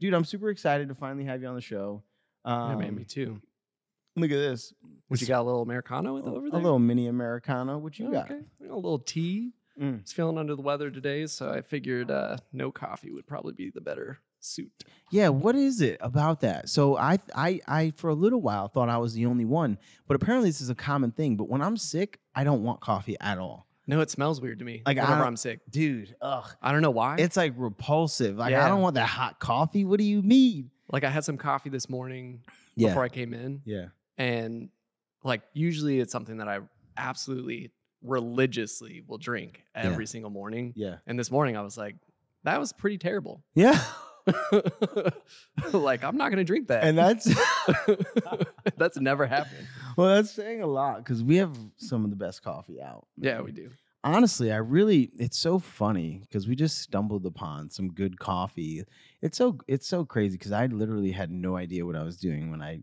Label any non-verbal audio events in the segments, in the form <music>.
dude, I'm super excited to finally have you on the show. yeah, Um, man, me too. Look at this. What you got a little Americano with a, over a little mini Americano. What you Oh, got? okay. A little tea. Mm. It's feeling under the weather today, so I figured uh, no coffee would probably be the better suit. Yeah, what is it about that? So I, I, I, for a little while thought I was the only one, but apparently this is a common thing. But when I'm sick, I don't want coffee at all, No, it smells weird to me. Like, whenever I'm sick, dude. Ugh, I don't know why. it's like repulsive. Like I don't want that hot coffee. What do you mean? like I had some coffee this morning Yeah, before I came in, yeah, and like usually it's something that I absolutely religiously will drink Yeah. every single morning. yeah, And this morning I was like, that was pretty terrible. <laughs> yeah. like I'm not gonna drink that. and that's <laughs> That's never happened. Well, that's saying a lot because we have some of the best coffee out. Yeah, we do. honestly, I really it's so funny because we just stumbled upon some good coffee. It's so it's so crazy because I literally had no idea what I was doing when I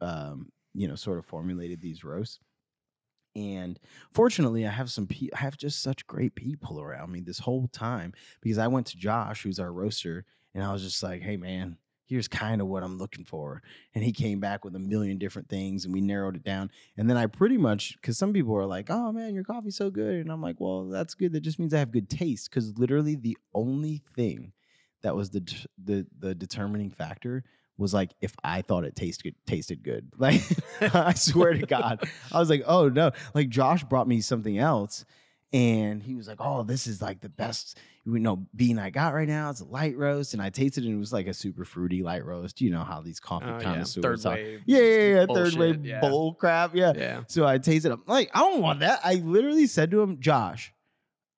um you know sort of formulated these roasts. And fortunately, I have some pe- I have just such great people around me this whole time because I went to Josh, who's our roaster, and I was just like, "Hey man, here's kind of what I'm looking for." And he came back with a million different things and we narrowed it down. And then I pretty much, because some people are like, oh man, your coffee's so good. And I'm like, well, that's good. That just means I have good taste. Because literally the only thing that was the, the the determining factor was like if I thought it tasted tasted good. <laughs> Like I swear to God, I was like, oh no. Like Josh brought me something else, and he was like, oh, this is like the best you know bean I got right now. It's a light roast, and I tasted it. and It was like a super fruity light roast. You know how these coffee Oh, yeah. connoisseurs Third talk. wave. Yeah, yeah, yeah. Third wave bullshit, yeah. bull crap. Yeah. Yeah. So I tasted. I'm like, I don't want that. I literally said to him, Josh,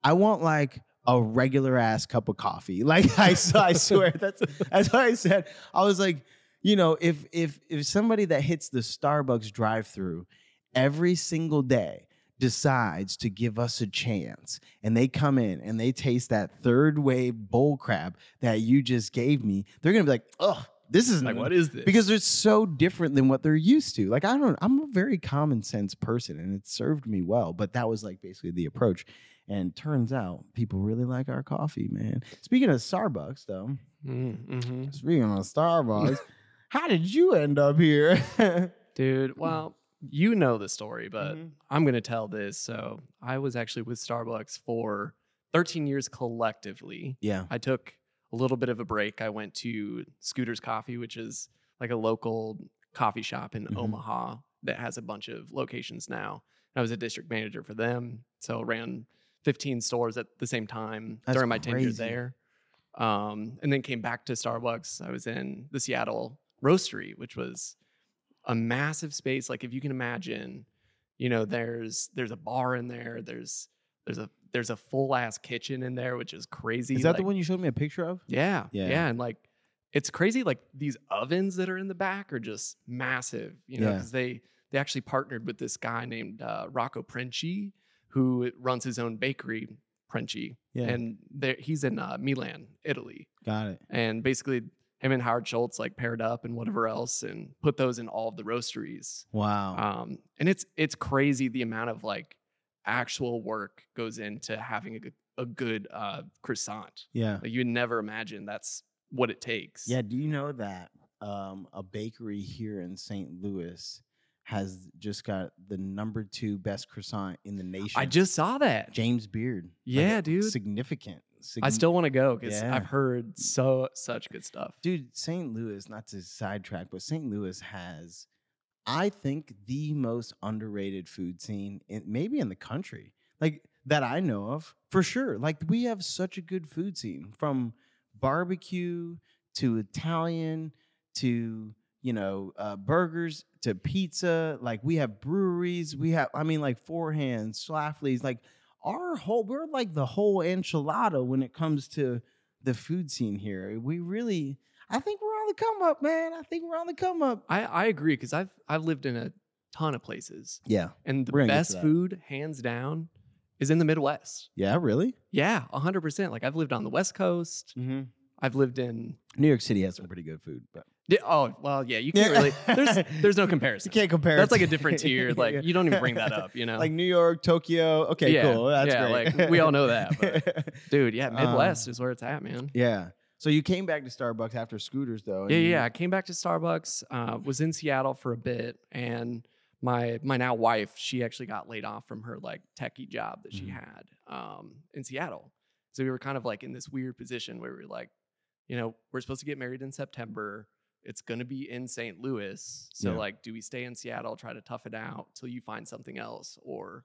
I want like a regular ass cup of coffee. <laughs> Like I, I swear that's that's what I said. I was like, you know, if if if somebody that hits the Starbucks drive-through every single day decides to give us a chance and they come in and they taste that third wave bull crap that you just gave me, they're gonna be like, oh, this is Like, what is this? because it's so different than what they're used to. Like I don't I'm a very common sense person and it served me well, but that was like basically the approach. And turns out people really like our coffee, man. Speaking of Starbucks though, mm-hmm. speaking of Starbucks, <laughs> how did you end up here? <laughs> Dude, well, you know the story, but Mhm. I'm going to tell this. So I was actually with Starbucks for 13 years collectively. yeah. I took a little bit of a break. I went to Scooter's Coffee, which is like a local coffee shop in Mhm. Omaha that has a bunch of locations now. I was a district manager for them, so ran 15 stores at the same time That's during my tenure there. Um, and then came back to Starbucks. I was in the Seattle Roastery, which was a massive space. Like if you can imagine, you know, there's there's a bar in there. There's there's a there's a full ass kitchen in there, which is crazy. Is that the one you showed me a picture of? yeah, Yeah. yeah, and like it's crazy. Like these ovens that are in the back are just massive, you know, Yeah. because they they actually partnered with this guy named uh, Rocco Princi, who runs his own bakery, Princi, Yeah. and he's in uh, Milan, Italy, Got it. and basically him and Howard Schultz like paired up and whatever else, and put those in all of the roasteries. Wow. Um, and it's it's crazy the amount of like actual work goes into having a good a good uh, croissant. yeah. Like you never imagine that's what it takes. Yeah, do you know that um, a bakery here in St. Louis has just got the number two best croissant in the nation? I just saw that. James Beard. Like, Yeah, dude. Significant. I still want to go because Yeah. I've heard so such good stuff. dude, St. Louis, not to sidetrack, but St. Louis has, I think, the most underrated food scene, in, maybe in the country, like that I know of for sure. Like we have such a good food scene from barbecue to Italian to you know uh, burgers to pizza. Like we have breweries, we have, I mean, like Four Hands, Schlafly's, like our whole, we're like the whole enchilada when it comes to the food scene here. We really, I think we're on the come up, man. I think we're on the come up. I, I agree because I've I've lived in a ton of places Yeah. and the We're gonna get to best food, hands down, is in the Midwest. Yeah, really? Yeah, hundred percent. Like I've lived on the West Coast. Mm-hmm. I've lived in. New York City has some pretty good food, but oh well, yeah. You can't really. There's <laughs> there's no comparison. you can't compare. That's like a different <laughs> tier. Like Yeah. you don't even bring that up. You know, Like New York, Tokyo. Okay, Yeah, cool. That's yeah, great. like, we all know that, <laughs> but- dude. Yeah, Um, Midwest is where it's at, man. yeah. So you came back to Starbucks after Scooters, though. Yeah, you- yeah. I came back to Starbucks. Uh, was in Seattle for a bit, and my my now wife, she actually got laid off from her like techie job that she Mhm. had um, in Seattle. So we were kind of like in this weird position where we were like, you know, we're supposed to get married in September. It's gonna be in St. Louis. So Yeah. like, do we stay in Seattle, try to tough it out till you find something else, or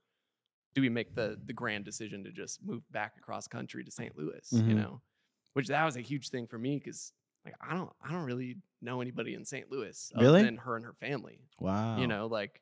do we make the the grand decision to just move back across country to St. Louis? You Mhm. know, which that was a huge thing for me because like I don't I don't really know anybody in St. Louis other Really? than her and her family. Wow. You know, like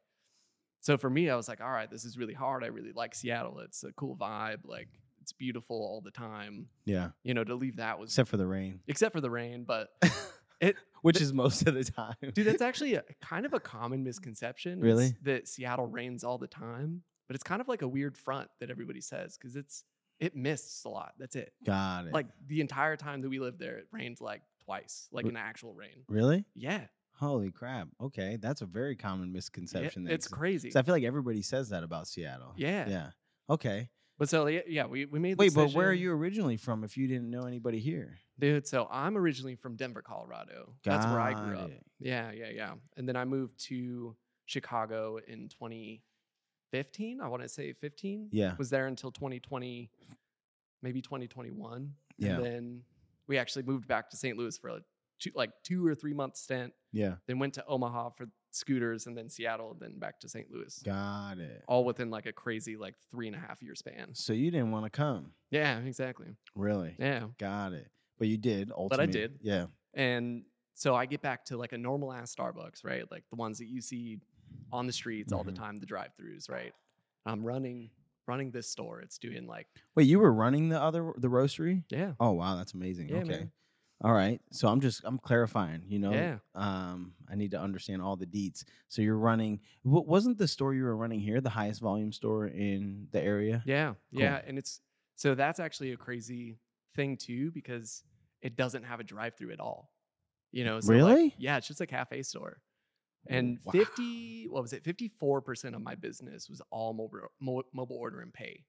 so for me, I was like, all right, this is really hard. I really like Seattle. It's a cool vibe. Like it's beautiful all the time. Yeah. You know, to leave that was Except for the rain, except for the rain, but <laughs> it which is most of the time. dude, that's <laughs> actually a, kind of a common misconception. Really? that Seattle rains all the time, but it's kind of like a weird front that everybody says because it's it mists a lot. That's it. Got it. Like the entire time that we lived there, it rained like twice, like R- an actual rain. really? Yeah, Holy crap. Okay, that's a very common misconception. that it's crazy. I feel like everybody says that about Seattle. Yeah. Yeah. Okay. But so yeah, we we made. Wait, but where are you originally from? If you didn't know anybody here, dude? So I'm originally from Denver, Colorado. That's where I grew Got up. it. Yeah, yeah, yeah. And then I moved to Chicago in 2015. I want to say 15. Yeah. Was there until 2020, maybe 2021. Yeah. And then we actually moved back to St. Louis for a two, like two or three month stint. Yeah. Then went to Omaha for scooters, and then Seattle, and then back to St. Louis. Got it. All within like a crazy like three and a half year span. So you didn't want to come, Yeah, exactly. really? Yeah. Got it. But you did. But I did. Yeah. And so I get back to like a normal ass Starbucks, right? Like the ones that you see on the streets all the Mhm. time, the drive-throughs, right? I'm running running this store. It's doing like Wait, you were running the other the roastery? yeah, Oh wow, that's amazing. Yeah, okay. man. All right. So I'm just I'm clarifying, you know. Yeah. Um I need to understand all the deets. So you're running what wasn't the store you were running here the highest volume store in the area? yeah, yeah. And it's so that's actually a crazy thing too because it doesn't have a drive-through at all. You know, so like- Really? yeah, it's just a cafe store. And Wow. 50, what was it? 54% of my business was all mobile, mobile order and pay.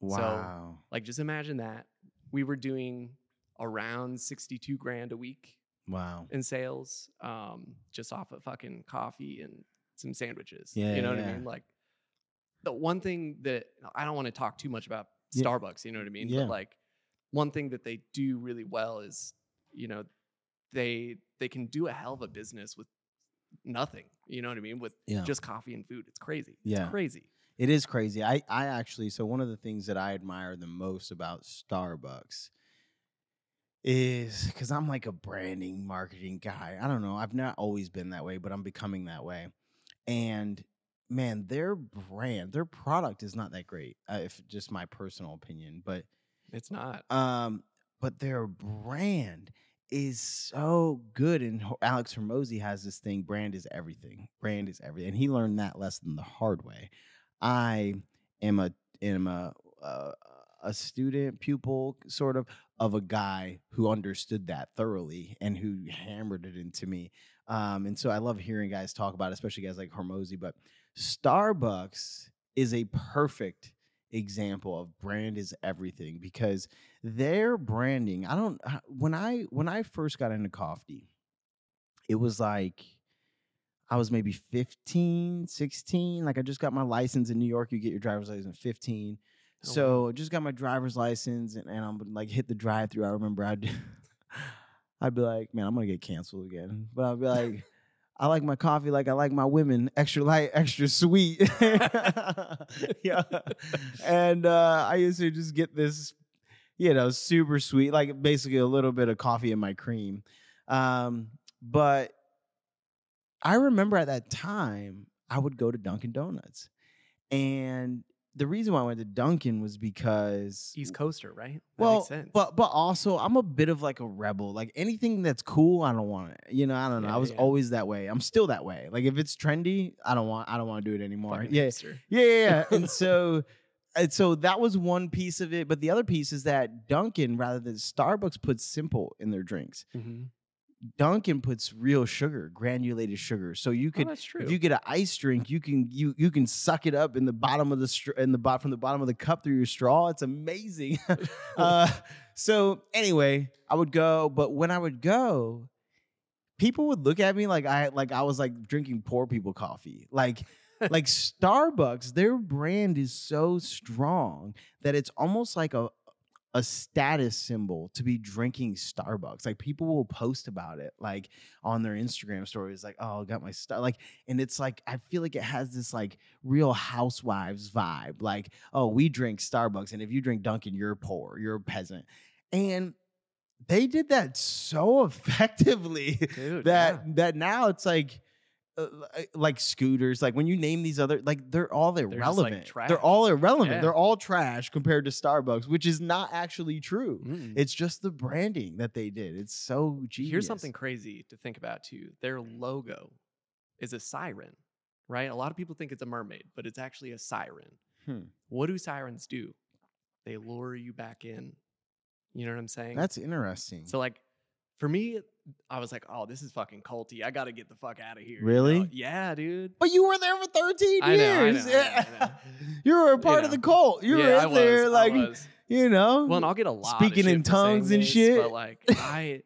Wow. So Like, just imagine that we were doing around 62 grand a week wow. in sales um, just off of fucking coffee and some sandwiches. Yeah, You know what. I mean? Like, the one thing that I don't want to talk too much about Yeah. Starbucks, you know what I mean? Yeah. But like, one thing that they do really well is, you know, they they can do a hell of a business with nothing. You know what I mean? With Yeah. just coffee and food. It's crazy. Yeah. It's crazy. It is crazy. I, I actually, so one of the things that I admire the most about Starbucks is because I'm like a branding marketing guy. I don't know. I've not always been that way, but I'm becoming that way. And man, their brand, their product is not that great, uh, if just my personal opinion. But It's not. um, but their brand is so good. And Alex Hormozi has this thing: brand is everything. Brand is everything, and he learned that lesson the hard way. I am a am a uh, a student pupil sort of of a guy who understood that thoroughly and who hammered it into me. Um, and so I love hearing guys talk about, it, especially guys like Hormozi. But Starbucks is a perfect example of brand is everything because their branding. I don't uh, when I when I first got into coffee, it was like I was maybe 15, 16. Like I just got my license in New York. You get your driver's license at 15. Oh, wow. so just got my driver's license and, and I'm like hit the drive through. I remember I'd <laughs> I'd be like, man, I'm gonna get canceled again. But I'd be like, <laughs> I like my coffee like I like my women, extra light, <laughs> extra sweet. yeah. And uh, I used to just get this, you know, super sweet, like basically a little bit of coffee in my cream. Um, but I remember at that time I would go to Dunkin' Donuts. And the reason why I went to Dunkin' was because East Coaster, right? That well, makes sense. but but also I'm a bit of like a rebel. Like anything that's cool, I don't want it. You know, I don't know. Yeah, I was yeah. always that way. I'm still that way. Like if it's trendy, I don't want I don't want to do it anymore. Yeah, yeah, yeah, yeah. and <laughs> so and so that was one piece of it. But the other piece is that Dunkin', rather than Starbucks, puts simple in their drinks. Mhm. Dunkin' puts real sugar, granulated sugar. So you Oh, could true. if you get an ice drink, you can you you can suck it up in the bottom of the str- in the bot from the bottom of the cup through your straw. It's amazing. <laughs> uh, so anyway, I would go, but when I would go, people would look at me like I like I was like drinking poor people coffee. Like <laughs> like Starbucks, their brand is so strong that it's almost like a a status symbol to be drinking Starbucks. Like people will post about it like on their Instagram stories like, "Oh, I got my stuff. Like and it's like I feel like it has this like real housewives vibe. Like, "Oh, we drink Starbucks and if you drink Dunkin', you're poor, you're a peasant." And they did that so <laughs> effectively Dude, that yeah. that now it's like uh, like scooters like when you name these other like they're all like, irrelevant trash. they're all irrelevant Yeah. they're all trash compared to starbucks which is not actually true Mm. it's just the branding that they did it's so genius Here's something crazy to think about too. Their logo is a siren, right? A lot of people think it's a mermaid, but it's actually a siren. Hmm. What do sirens do? They lure you back in. You know what I'm saying? that's interesting so like for me, I was like, oh, this is fucking culty. I gotta get the fuck out of here. you Really? know? Yeah, dude. but you were there for 13 I years know, I know, know. <laughs> you were a part You of the cult you yeah, were in there like was. you know Well, and I'll get a lot Speaking in tongues and this, shit. But like <laughs> I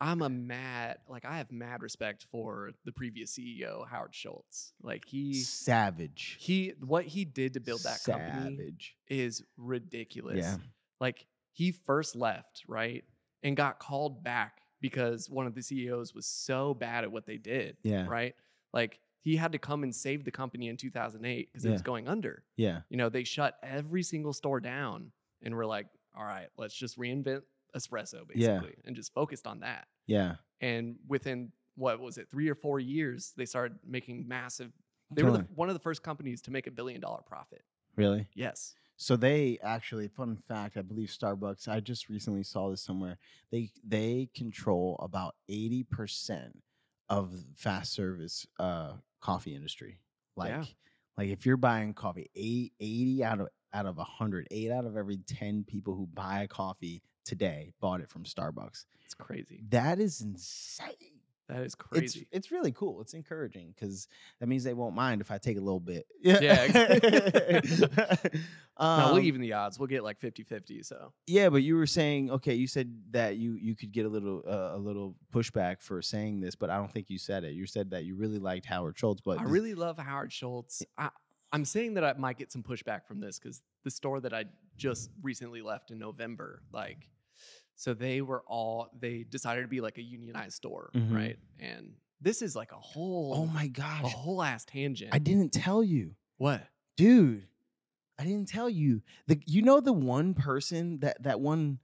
I'm a mad like I have mad respect for the previous CEO, Howard Schultz. Like he savage he what he did to build that company savage is ridiculous. Yeah. Like he first left, right? And got called back because one of the CEOs was so bad at what they did. Yeah. Right? Like he had to come and save the company in 2008 because it was going under. yeah You know, they shut every single store down and we're like, all right, let's just reinvent espresso Yeah. basically and just focused on that. yeah And within what was it, three or four years, they started making massive. They were the, one of the first companies to make a billion dollar profit. really Yes. So they actually, fun fact, I believe Starbucks. I just recently saw this somewhere. They they control about eighty percent of fast service uh, coffee industry. Like, Yeah. like if you're buying coffee, eight, 80 out of out of hundred, eight out of every ten people who buy a coffee today bought it from Starbucks. It's crazy. That is insane. That is crazy. it's really cool. It's encouraging because that means they won't mind if I take a little bit. Yeah, <laughs> <laughs> no, um, we'll even the odds. We'll get like 50 50. So Yeah, but you were saying okay. You said that you you could get a little uh, a little pushback for saying this, but I don't think you said it. You said that you really liked Howard Schultz, but I this- really love Howard Schultz. I, I'm saying that I might get some pushback from this because the store that I just recently left in November, like, so they were all they decided to be like a unionized store, Mhm. right? And this is like a whole, oh my gosh, a whole ass tangent. I didn't tell you, what? dude. I didn't tell you the you know the one person that that one.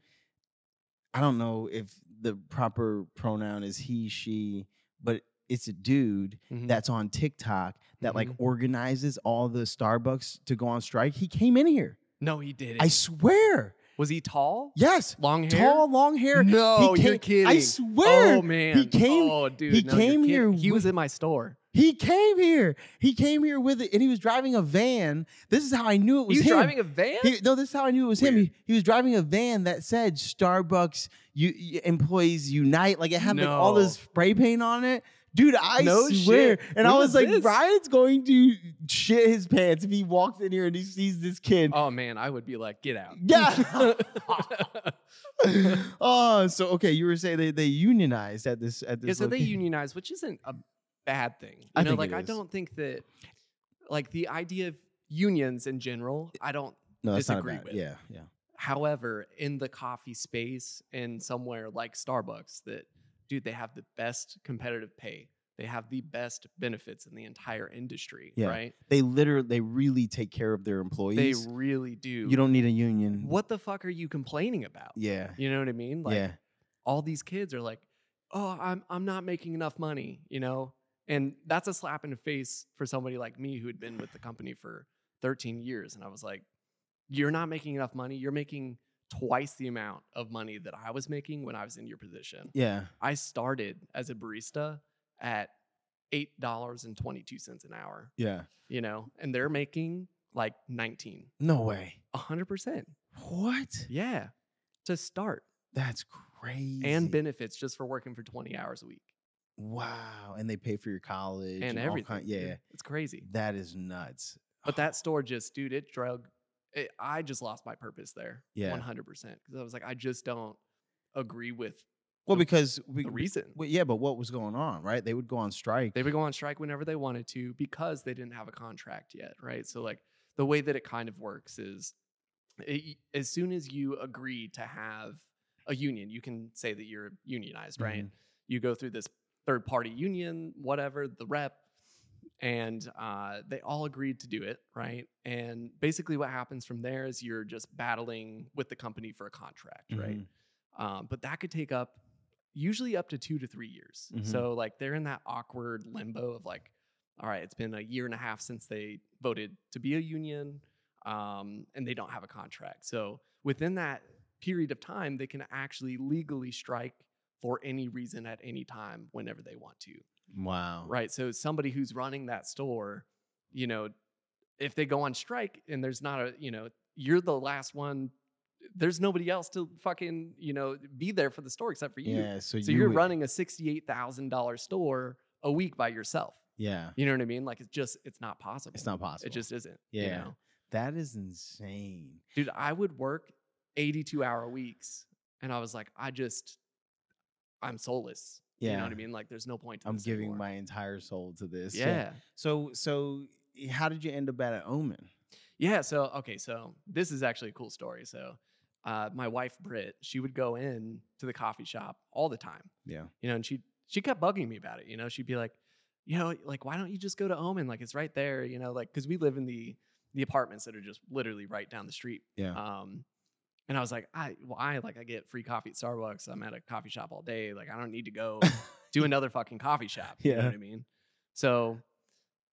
I don't know if the proper pronoun is he she, but it's a dude Mhm. that's on TikTok that like Mhm. organizes all the Starbucks to go on strike. He came in here. No, he didn't. I swear. Was he tall? Yes. Long hair? Tall, long hair. No, He you're kidding. I swear. Oh man. He came- Oh dude. he no, came here He was in my store. He came here. He came here with it, and he was driving a van. This is how I knew it was He was him. driving a van. He, no, this is how I knew it was him. He, he was driving a van that said Starbucks you, employees unite. Like it had like all this spray paint on it. Dude, I No swear. shit. And I was was like, this? Ryan's going to shit his pants if he walks in here and he sees this kid. oh man, I would be like, get out. Yeah. <laughs> <laughs> oh, so okay, you were saying they, they unionized at this at this. yeah, so they unionized, which isn't a bad thing. You I know, like I don't think that like the idea of unions in general, I don't no, disagree with. Yeah, yeah. However, in the coffee space and somewhere like Starbucks, that dude, they have the best competitive pay. They have the best benefits in the entire industry, Yeah. right? They literally they really take care of their employees. They really do. you don't need a union. what the fuck are you complaining about? Yeah. You know what I mean? Like yeah. all these kids are like, "Oh, I'm I'm not making enough money," you know? And that's a slap in the face for somebody like me who had been with the company for 13 years and I was like, "You're not making enough money. You're making twice the amount of money that I was making when I was in your position." Yeah. I started as a barista at $8.22 an hour, Yeah. you know, and they're making like 19. No way. 100%. What? Yeah. To start. That's crazy. and benefits just for working for 20 hours a week wow, and they pay for your college and all everything. kind- yeah, It's crazy. that is nuts. But that <sighs> store just, dude, it drug. It, I just lost my purpose there. Yeah. 100%. Because I was like, I just don't agree with Well, the- because we, the reason. well, yeah, but what was going on, right? They would go on strike. They would go on strike whenever they wanted to because they didn't have a contract yet, right? So, like, the way that it kind of works is it, as soon as you agree to have a union, you can say that you're unionized, right? Mhm. You go through this third party union, whatever, the rep, and uh, they all agreed to do it, right? And basically, what happens from there is you're just battling with the company for a contract, right? Mhm. Um, but that could take up usually up to two to three years. Mhm. So like they're in that awkward limbo of like, all right, it's been a year and a half since they voted to be a union, um, and they don't have a contract. So within that period of time, they can actually legally strike for any reason at any time whenever they want to. Wow. Right. So somebody who's running that store, you know, if they go on strike and there's not a, you know, you're the last one. There's nobody else to fucking, you know, be there for the store except for you. Yeah. So, So you you're would- running a sixty-eight thousand dollar store a week by yourself. Yeah. You know what I mean? Like it's just it's not possible. It's not possible. It just isn't. You Yeah. know? that is insane. Dude, I would work 82 hour weeks and I was like, I just I'm soulless. You know what I mean? Like there's no point to I'm giving anymore. my entire soul to this. yeah. So, so how did you end up at an Omen? Yeah. So okay, so this is actually a cool story. So uh, my wife Britt, she would go in to the coffee shop all the time. Yeah. You know, and she she kept bugging me about it. You know, she'd be like, you know, like why don't you just go to Omen? Like it's right there. You know, like because we live in the the apartments that are just literally right down the street. Yeah. Um, and I was like, I I like I get free coffee at Starbucks. I'm at a coffee shop all day. Like I don't need to go <laughs> do another fucking coffee shop. You know what I mean? So,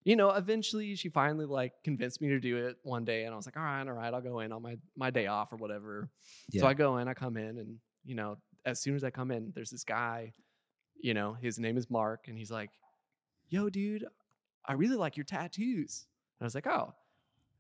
you know, eventually she finally like convinced me to do it one day, and I was like, all right, all right, I'll go in on my my day off or whatever. Yeah. So I go in, I come in, and you know, as soon as I come in, there's this guy, you know, his name is Mark, and he's like, "Yo, dude, I really like your tattoos." And I was like, "Oh,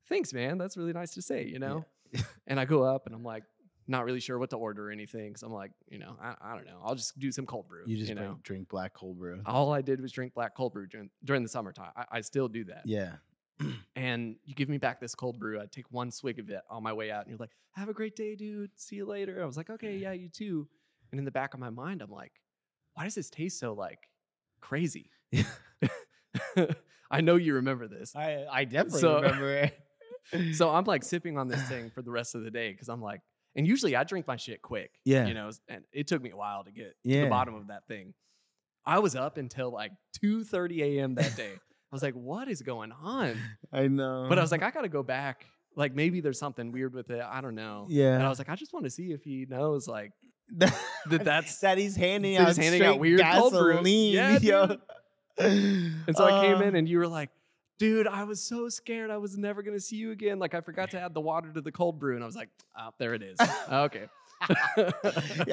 thanks, man. That's really nice to say," you know. Yeah. <laughs> and I go up, and I'm like, not really sure what to order or anything, because I'm like, you know, I, I don't know. I'll just do some cold brew. You just know. drink, drink black cold brew. All I did was drink black cold brew during, during the summertime. I, I still do that. Yeah. <clears throat> And you give me back this cold brew. I take one swig of it on my way out, and you're like, "Have a great day, dude. See you later." I was like, "Okay, yeah, you too." And in the back of my mind, I'm like, "Why does this taste so like crazy?" <laughs> I know you remember this. I I definitely So- remember it. <laughs> So I'm like <laughs> sipping on this thing for the rest of the day because I'm like, and usually I drink my shit quick. Yeah. You know, and it took me a while to get to the bottom of that thing. I was up until like 2:30 a.m. that day. I was like, what is going on? <laughs> I know. But I was like, I gotta go back. Like maybe there's something weird with it. I don't know. yeah. And I was like, I just want to see if he knows like <laughs> that that's- that he's handing that out he's handing out weird cold brew. gasoline. Yeah. <laughs> And so I came Uh, in and you were like, dude, I was so scared I was never gonna see you again. Like I forgot to add the water to the cold brew. And I was like, oh, there it is. okay. <laughs>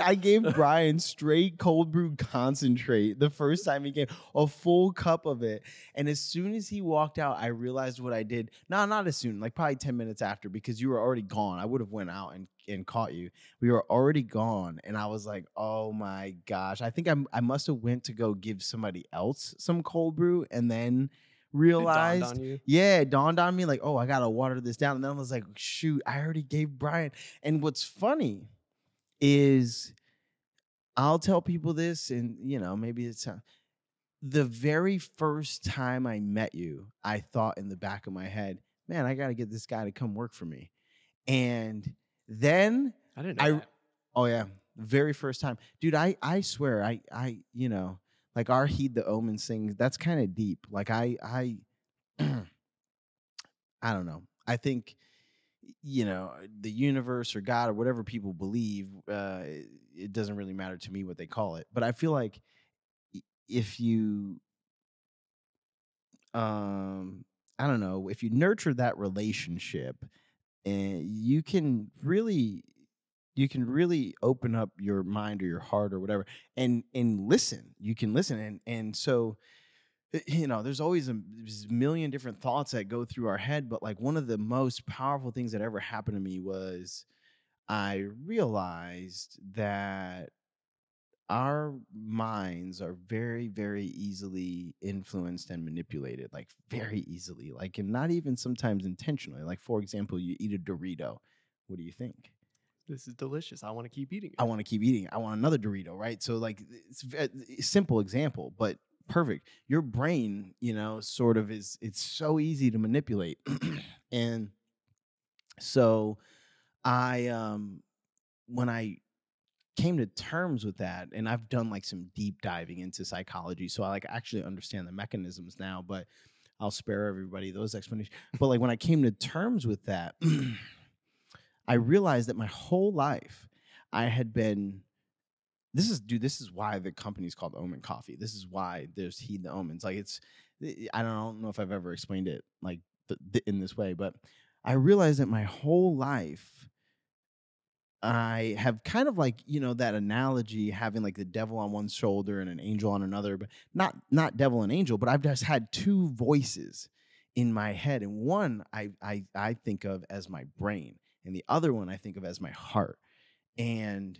I gave Bryan straight cold brew concentrate the first time he came, a full cup of it. And as soon as he walked out, I realized what I did. No, not as soon, like probably 10 minutes after, because you were already gone. I would have went out and, and caught you. We were already gone. And I was like, oh my gosh. I think I'm, I must have went to go give somebody else some cold brew and then realized you. yeah, it dawned on me like, oh, I gotta water this down. And then I was like, shoot, I already gave Bryan. And what's funny is I'll tell people this, and you know, maybe it's uh, the very first time I met you, I thought in the back of my head, man, I gotta get this guy to come work for me. And then I didn't know I- that. Oh yeah, very first time, dude. I I swear, I I you know, like our heed the omen sings That's kind of deep. Like I I, <clears throat> I don't know. I think you know the universe or God or whatever people believe. Uh, it, it doesn't really matter to me what they call it, but I feel like if you, um, I don't know, if you nurture that relationship, and you can really you can really open up your mind or your heart or whatever and and listen you can listen and and so eh, you know there's always a million different thoughts that go through our head but like one of the most powerful things that ever happened to me was i realized that our minds are very very easily influenced and manipulated like very easily like and not even sometimes intentionally like for example you eat a dorito what do you think This is delicious. I want to keep eating it. i want to keep eating i want another dorito right so like it's a simple example but perfect your brain you know sort of is it's so easy to manipulate <clears throat> and so i um when i came to terms with that and i've done like some deep diving into psychology so i like actually understand the mechanisms now but i'll spare everybody those explanations but like when i came to terms with that <clears throat> i realized that my whole life i had been this is dude this is why the company's called omen coffee. This is why there's heed the omens. Like it's i don't, I don't know if i've ever explained it like th- th- in this way but i realized that my whole life I have kind of like you know that analogy having like the devil on one shoulder and an angel on another, but not not devil and angel, but I've just had two voices in my head, and one I I I think of as my brain, and the other one I think of as my heart, and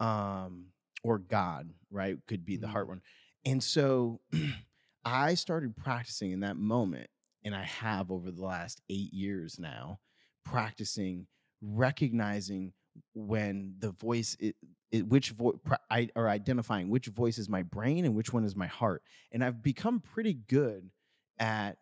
um or God, right? Could be the heart one, and so <clears throat> I started practicing in that moment, and I have over the last eight years now practicing recognizing when the voice it, it which voice I or identifying which voice is my brain and which one is my heart and i've become pretty good at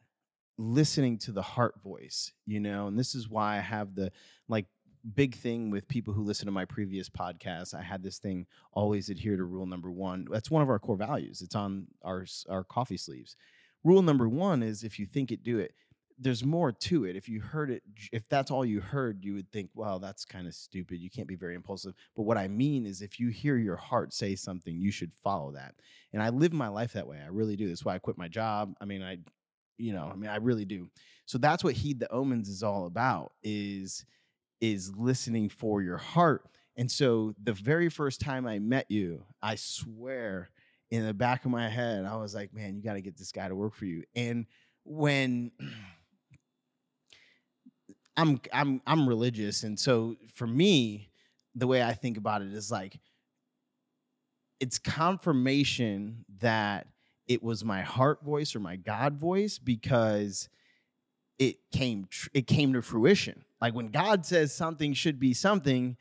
listening to the heart voice you know and this is why i have the like big thing with people who listen to my previous podcast. i had this thing always adhere to rule number one that's one of our core values it's on our our coffee sleeves rule number one is if you think it do it there's more to it. If you heard it, if that's all you heard, you would think, well, that's kind of stupid. You can't be very impulsive. But what I mean is, if you hear your heart say something, you should follow that. And I live my life that way. I really do. That's why I quit my job. I mean, I, you know, I mean, I really do. So that's what heed the omens is all about. Is is listening for your heart. And so the very first time I met you, I swear in the back of my head, I was like, man, you got to get this guy to work for you. And when <clears throat> I'm I'm I'm religious, and so for me, the way I think about it is like it's confirmation that it was my heart voice or my God voice because it came tr- it came to fruition. Like when God says something should be something,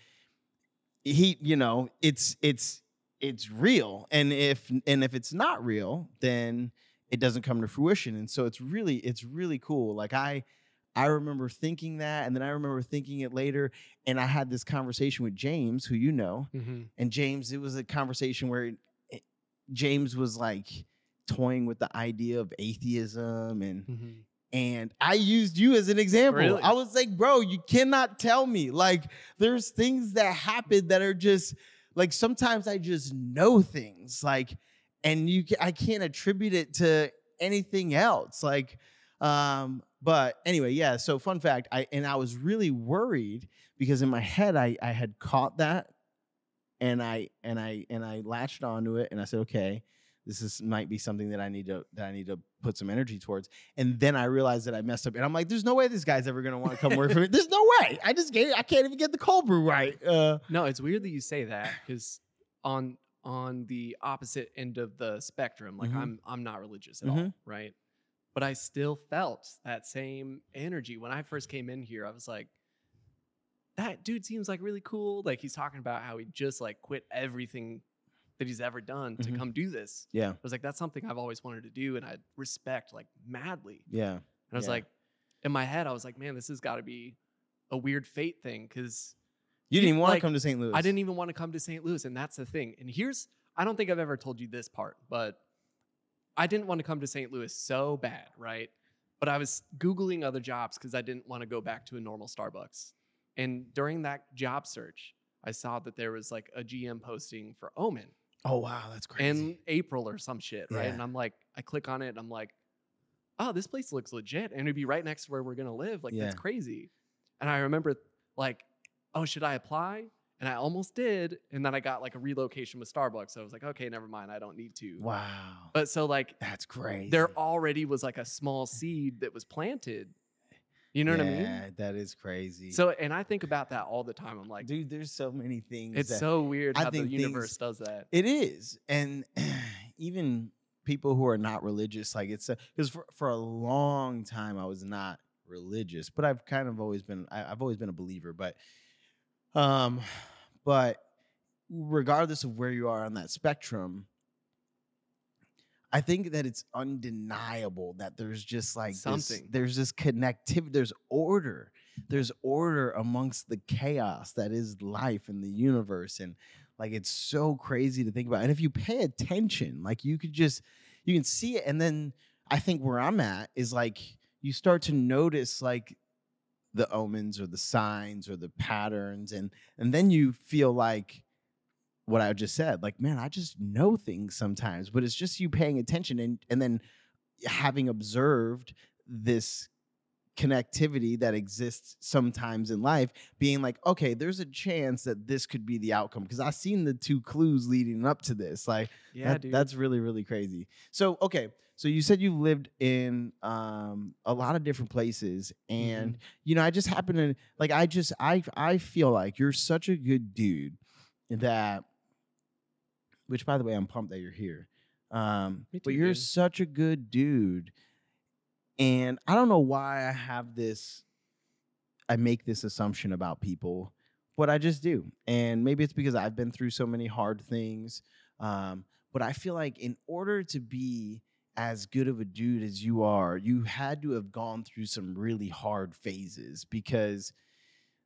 he you know it's it's it's real, and if and if it's not real, then it doesn't come to fruition. And so it's really it's really cool. Like I I remember thinking that, and then I remember thinking it later. And I had this conversation with James, who you know, Mhm. and James. It was a conversation where it- James was like toying with the idea of atheism, and Mhm. and I used you as an example. Really? I was like, bro, you cannot tell me like there's things that happen that are just like sometimes I just know things like, and you I can't attribute it to anything else like. Um, but anyway, yeah. So fun fact, I and I was really worried because in my head I I had caught that, and I and I and I latched onto it, and I said, okay, this is might be something that I need to that I need to put some energy towards. And then I realized that I messed up, and I'm like, there's no way this guy's ever gonna want to come work for me. There's no way. I just gave, I can't even get the cold brew right. Uh, No, it's weird that you say that because on on the opposite end of the spectrum, like Mhm. I'm I'm not religious at all, Mhm. right? But I still felt that same energy when I first came in here. I was like, that dude seems like really cool. Like he's talking about how he just like quit everything that he's ever done to Mhm. come do this. yeah, I was like, that's something I've always wanted to do, and I respect like madly. yeah, And I was Yeah. like, in my head, I was like, man, this has got to be a weird fate thing because you didn't even want to like, come to St. Louis. I didn't even want to come to St. Louis, and that's the thing. And here's I don't think I've ever told you this part, but I didn't want to come to St. Louis so bad, right? But I was Googling other jobs because I didn't want to go back to a normal Starbucks. And during that job search, I saw that there was like a GM posting for Omen Oh wow, that's crazy. in April or some shit, right? Yeah. And I'm like, I click on it, and I'm like, oh, this place looks legit, and it'd be right next to where we're gonna live. Like that's crazy. And I remember like, oh, should I apply? And I almost did, and then I got like a relocation with Starbucks. So I was like, okay, never mind, I don't need to. wow, But so like, that's crazy. there already was like a small seed that was planted You know what I mean? Yeah, That is crazy. So, and I think about that all the time. I'm like, dude, there's so many things. it's so weird I how the think things- universe does that. It is, and <clears throat> even people who are not religious, like it's because for for a long time I was not religious, but I've kind of always been. I, I've always been a believer, but um, <sighs> but regardless of where you are on that spectrum. I think that it's undeniable that there's just like this, there's this connectivity, there's order, there's order amongst the chaos that is life in the universe, and like it's so crazy to think about. And if you pay attention, like you could just you can see it. And then I think where I'm at is like you start to notice like the omens or the signs or the patterns, and and then you feel like what I just said, like, man, I just know things sometimes, but it's just you paying attention and and then having observed this connectivity that exists sometimes in life being like okay there's a chance that this could be the outcome because i've seen the two clues leading up to this like Yeah, that- dude. that's really really crazy so okay so you said you lived in um, a lot of different places and you know i just happen to like i just i i feel like you're such a good dude that which by the way i'm pumped that you're here um Me but you're dude. such a good dude and i don't know why i have this i make this assumption about people but i just do and maybe it's because i've been through so many hard things um but i feel like in order to be as good of a dude as you are you had to have gone through some really hard phases because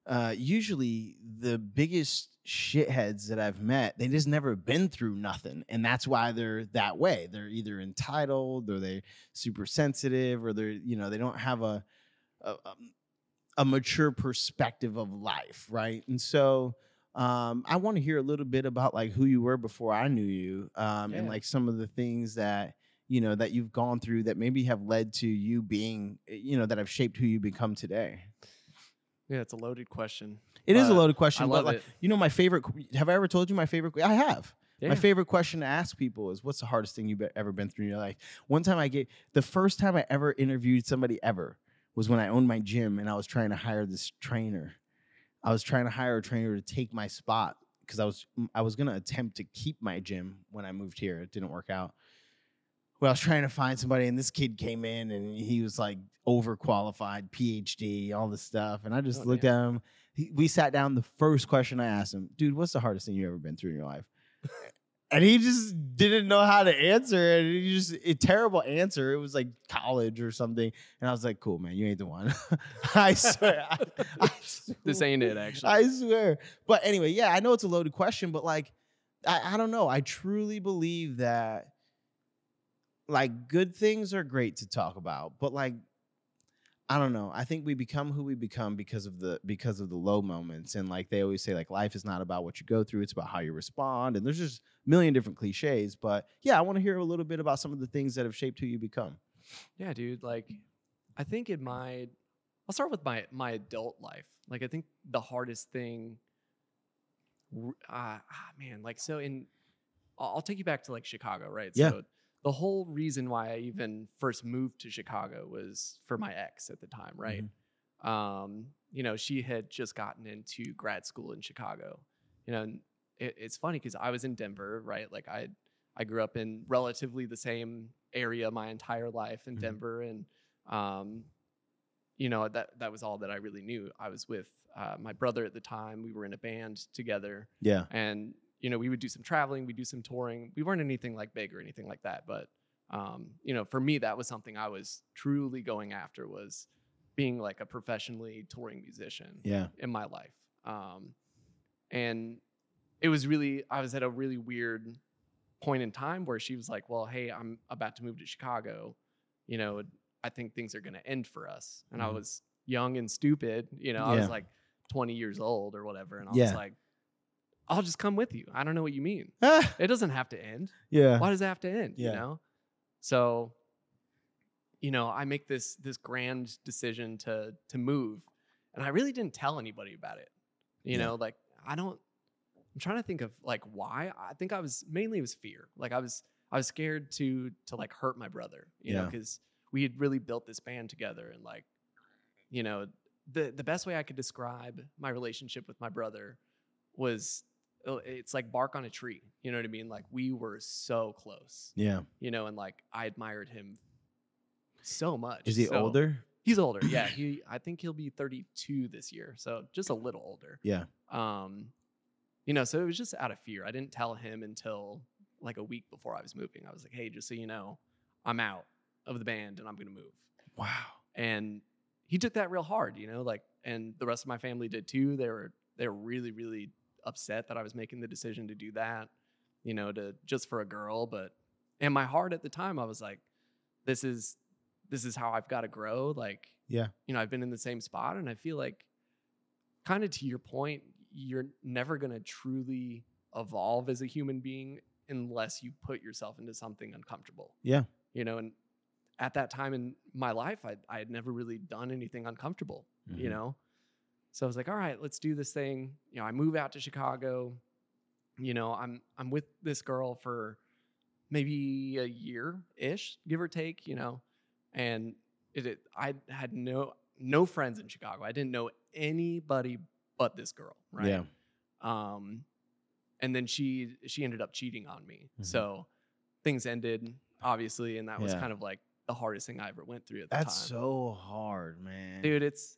uh, usually the biggest shitheads that I've met, they just never been through nothing, and that's why they're that way. They're either entitled, or they're super sensitive, or they're you know they don't have a a, um, a mature perspective of life, right? And so um, I want to hear a little bit about like who you were before I knew you, um, and like some of the things that you know that you've gone through that maybe have led to you being you know that have shaped who you become today. Yeah, it's a loaded question. It is a loaded question, I but love like, it. you know, my favorite. Have I ever told you my favorite? I have. Yeah. My favorite question to ask people is, "What's the hardest thing you've ever been through in your life?" One time, I get the first time I ever interviewed somebody ever was when I owned my gym and I was trying to hire this trainer. I was trying to hire a trainer to take my spot because I was I was gonna attempt to keep my gym when I moved here. It didn't work out. I was trying to find somebody, and this kid came in, and he was like overqualified, PhD, all this stuff, and I just Oh, looked at him. He, we sat down. The first question I asked him, dude, what's the hardest thing you've ever been through in your life? and he just didn't know how to answer it. He just a terrible answer. It was like college or something, and I was like, "Cool, man, you ain't the one." <laughs> I swear. I, I <laughs> This ain't it, actually. I swear. But anyway, yeah, I know it's a loaded question, but like, I, I don't know. I truly believe that like good things are great to talk about, but like I don't know. I think we become who we become because of the because of the low moments. And like they always say, like life is not about what you go through, it's about how you respond. And there's just a million different cliches. But yeah, I want to hear a little bit about some of the things that have shaped who you become. Yeah, dude. Like, I think in my, I'll start with my my adult life. Like, I think the hardest thing, uh, ah, man, like, so in, I'll, I'll take you back to like Chicago, right? Yeah. So the whole reason why I even first moved to Chicago was for my ex at the time, right? Um, you know, she had just gotten into grad school in Chicago. You know, and it, it's funny because I was in Denver, right? Like I, I grew up in relatively the same area my entire life in Mhm. Denver, and um, you know that that was all that I really knew. I was with uh, my brother at the time. We were in a band together, Yeah. and you know we would do some traveling, we do some touring. We weren't anything like big or anything like that, but um, you know, for me, that was something I was truly going after was being like a professionally touring musician Yeah. in my life. Um, and it was really, I was at a really weird point in time where she was like, well, hey, I'm about to move to Chicago. You know, I think things are going to end for us. And I Mhm. was young and stupid. You know, I Yeah. was like 20 years old or whatever. And I Yeah. was like, I'll just come with you. I don't know what you mean. <laughs> Ah, It doesn't have to end yeah. why does it have to end Yeah. you know so you know i make this this grand decision to to move and i really didn't tell anybody about it you Yeah. know like i don't i'm trying to think of like why i think i was mainly it was fear like i was i was scared to to like hurt my brother you know because we had really built this band together and like you know, the the best way I could describe my relationship with my brother was it's like bark on a tree. You know what I mean? Like we were so close. Yeah. You know, and like I admired him so much. Is he So- older? He's older. Yeah. He I think he'll be 32 this year. So just a little older. Yeah. Um, you know, so it was just out of fear. I didn't tell him until like a week before I was moving. I was like, hey, just so you know, I'm out of the band and I'm gonna move. Wow. And he took that real hard, you know, like and the rest of my family did too. They were they were really, really upset that I was making the decision to do that, you know, to just for a girl. But in my heart at the time, I was like, this is this is how I've got to grow. Like, Yeah. you know, I've been in the same spot and I feel like kind of to your point, you're never gonna truly evolve as a human being unless you put yourself into something uncomfortable. Yeah. You know, and at that time in my life, I I had never really done anything uncomfortable, you Mhm. know? So I was like, all right, let's do this thing. You know, I move out to Chicago. You know, I'm I'm with this girl for maybe a year ish, give or take, you know. And it, it I had no no friends in Chicago. I didn't know anybody but this girl, right? Yeah. Um, and then she she ended up cheating on me. Mhm. So things ended obviously, and that was kind of like the hardest thing I ever went through at the That's time. so hard, man. dude. It's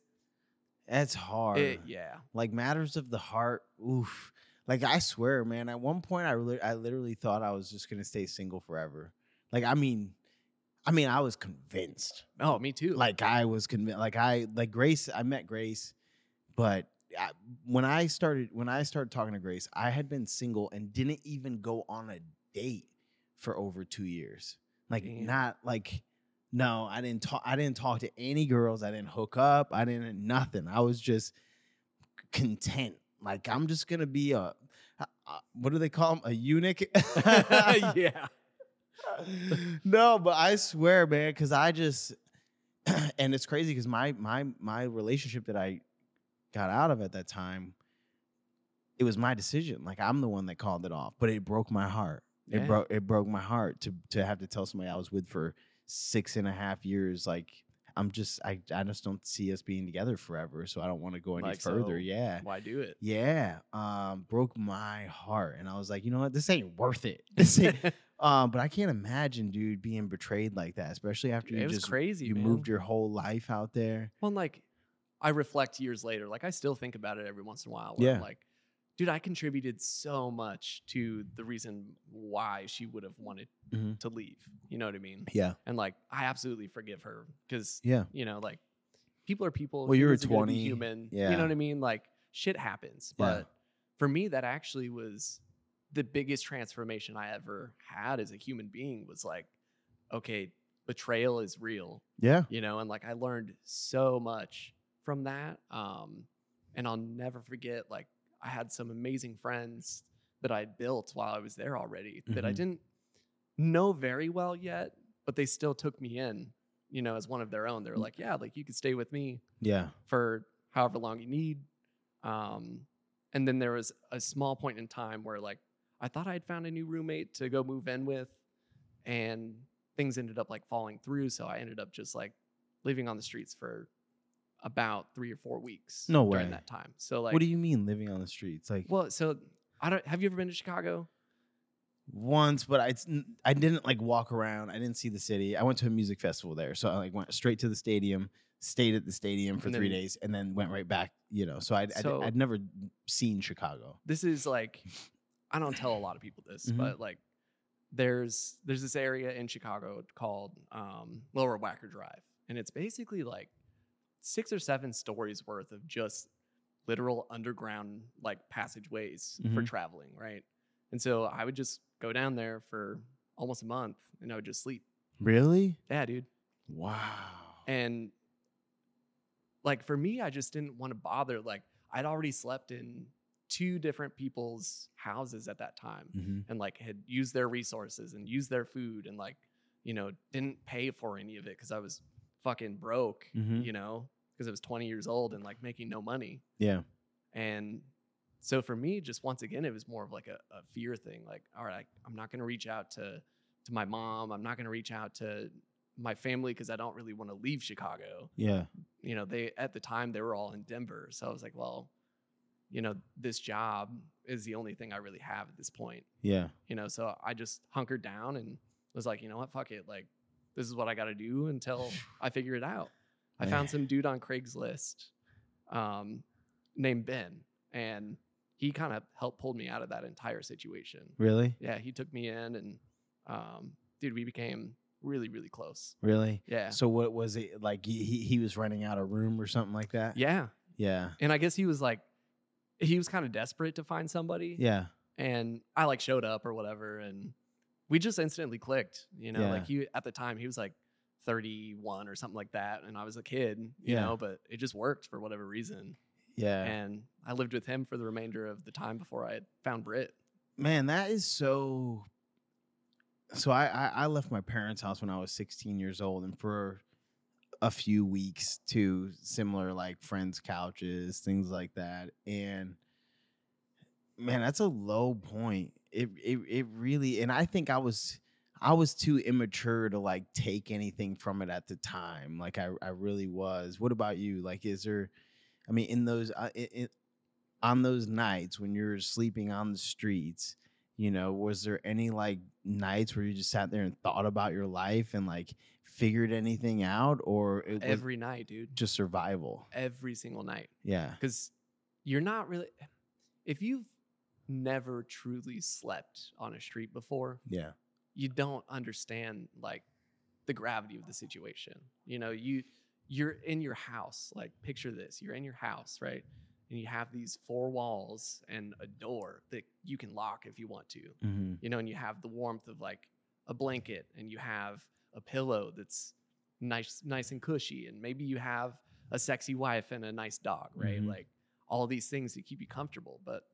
That's hard. it, yeah, Like matters of the heart. Oof. Like I swear, man. At one point, I really, I literally thought I was just gonna stay single forever. Like I mean, I mean, I was convinced. oh, me too. Like I was convinced. Like I, like Grace. I met Grace, but I, when I started, when I started talking to Grace, I had been single and didn't even go on a date for over two years. Like Damn. not like. No, I didn't talk. I didn't talk to any girls. I didn't hook up. I didn't nothing. I was just content. Like I'm just gonna be a, uh, what do they call them? A eunuch? <laughs> <laughs> yeah, no, but I swear, man, because I just, <clears throat> and it's crazy because my my my relationship that I got out of at that time, it was my decision. Like I'm the one that called it off, but it broke my heart. It broke it broke my heart to to have to tell somebody I was with for six and a half years. Like I'm just I I just don't see us being together forever, so I don't want to go any Like, further. so yeah. why do it? Yeah, um, broke my heart, and I was like, you know what, this ain't worth it. <laughs> This ain't, <laughs> um, but I can't imagine, dude, being betrayed like that, especially after you it was just crazy. you man. moved your whole life out there. Well, and, like I reflect years later. Like I still think about it every once in a while. Where I'm Yeah. like, dude, I contributed so much to the reason why she would have wanted Mhm. to leave. You know what I mean? Yeah, And like, I absolutely forgive her because yeah, you know, like people are people. Well, you were humans are gonna 20. human. Yeah. You know what I mean? Like shit happens. Yeah. But for me, that actually was the biggest transformation I ever had as a human being was like, okay, betrayal is real, yeah, you know, and like I learned so much from that. Um, and I'll never forget, like, I had some amazing friends that I built while I was there already that I Mhm. didn't know very well yet, but they still took me in, you know, as one of their own. They were like, yeah, like you could stay with me yeah, for however long you need. Um, and then there was a small point in time where like I thought I'd found a new roommate to go move in with, and things ended up like falling through. So I ended up just like living on the streets for about three or four weeks. No during that time. So like, what do you mean living on the streets? Like well, so I don't. Have you ever been to Chicago? once, but I I didn't like walk around. I didn't see the city. I went to a music festival there, so I like went straight to the stadium, stayed at the stadium for And three days, and then went right back. You know, so I'd, So- I'd I'd never seen Chicago. this is like I don't tell a lot of people this, Mhm. but like there's there's this area in Chicago called um, Lower Wacker Drive, and it's basically like six or seven stories worth of just literal underground like passageways for Mhm. traveling, right? And so I would just go down there for almost a month, and I would just sleep. Really? Yeah, dude. Wow. And like for me, I just didn't want to bother. Like I'd already slept in two different people's houses at that time Mhm. and like had used their resources and used their food and like, you know, didn't pay for any of it because I was fucking broke, Mhm. you know, because I was 20 years old and like making no money. Yeah. And so for me, just once again, it was more of like a, a fear thing. Like, all right, I, I'm not going to reach out to to my mom. I'm not going to reach out to my family because I don't really want to leave Chicago. Yeah. You know, they at the time they were all in Denver, so I was like, well, you know, this job is the only thing I really have at this point. Yeah. You know, so I just hunkered down and was like, you know what, fuck it, like this is what I got to do until <sighs> I figure it out. I Man. found some dude on Craigslist um, named Ben, and he kind of helped pull me out of that entire situation. Really? Yeah, he took me in, and um, dude, we became really, really close. Really? Yeah, So what was it like? He he he was renting out a room or something like that. yeah, Yeah. and I guess he was like, he was kind of desperate to find somebody, Yeah. and I like showed up or whatever, and we just instantly clicked. You know, Yeah. like he at the time he was like. 31 or something like that and I was a kid you Yeah. know but it just worked for whatever reason Yeah. and I lived with him for the remainder of the time before I had found Britt. Man, that is so. So I, I I left my parents' house when I was 16 years old, and for a few weeks to similar like friends' couches, things like that, and man, that's a low point. It it it really, and I think I was I was too immature to like take anything from it at the time. Like I I really was. What about you? Like, is there? I mean, in those uh, it, it, on those nights when you're sleeping on the streets, you know, was there any like nights where you just sat there and thought about your life and like figured anything out, or it was Every night, dude. just survival? Every single night. Yeah, Because you're not really, if you've never truly slept on a street before, yeah, you don't understand like the gravity of the situation. You know, you, you're in your house. Like, picture this you're in your house, right? And you have these four walls and a door that you can lock if you want to. mm-hmm. you know, and you have the warmth of like a blanket and you have a pillow that's nice, nice and cushy, and maybe you have a sexy wife and a nice dog, right? Mhm. Like all these things that keep you comfortable. But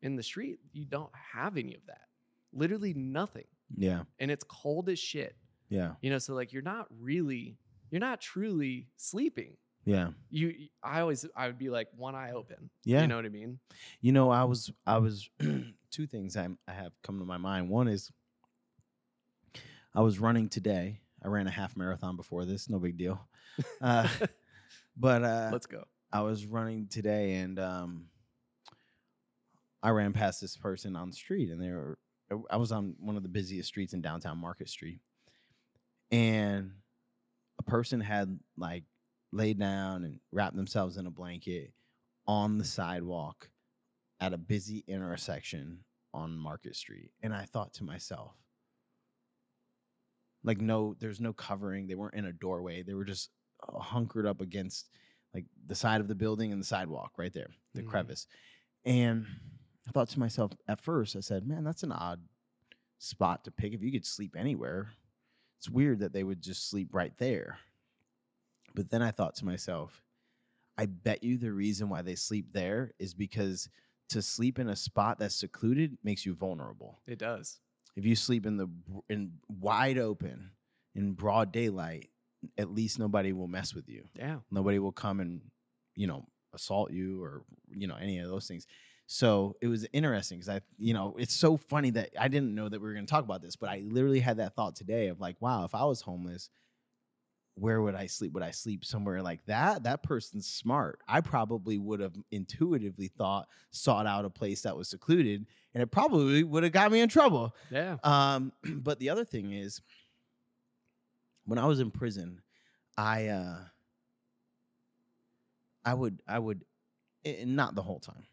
in the street, you don't have any of that. Literally nothing. Yeah, And it's cold as shit. yeah, You know, so like you're not really, you're not truly sleeping. yeah, You I always I would be like one eye open. yeah. You know what I mean? You know, I was I was <clears throat> two things I I have come to my mind. One is I was running today. I ran a half marathon before this, no big deal. <laughs> Uh, but uh, Let's go. I was running today and um, I ran past this person on the street, and they were. I was on one of the busiest streets in downtown Market Street, and a person had like laid down and wrapped themselves in a blanket on the sidewalk at a busy intersection on Market Street, and I thought to myself, like, no, there's no covering. They weren't in a doorway. They were just uh, hunkered up against like the side of the building and the sidewalk right there, the Mhm. crevice. And I thought to myself at first, I said, man, that's an odd spot to pick. If you could sleep anywhere, it's weird that they would just sleep right there. But then I thought to myself, I bet you the reason why they sleep there is because to sleep in a spot that's secluded makes you vulnerable. It does. If you sleep in the in wide open in broad daylight, at least nobody will mess with you Yeah. nobody will come and you know assault you or you know any of those things so it was interesting because i you know it's so funny that i didn't know that we were going to talk about this but i literally had that thought today of like wow if i was homeless where would i sleep would i sleep somewhere like that that person's smart i probably would have intuitively thought sought out a place that was secluded and it probably would have got me in trouble Yeah. um, <clears throat> but the other thing is, when I was in prison, I uh, I would I would, eh, not the whole time.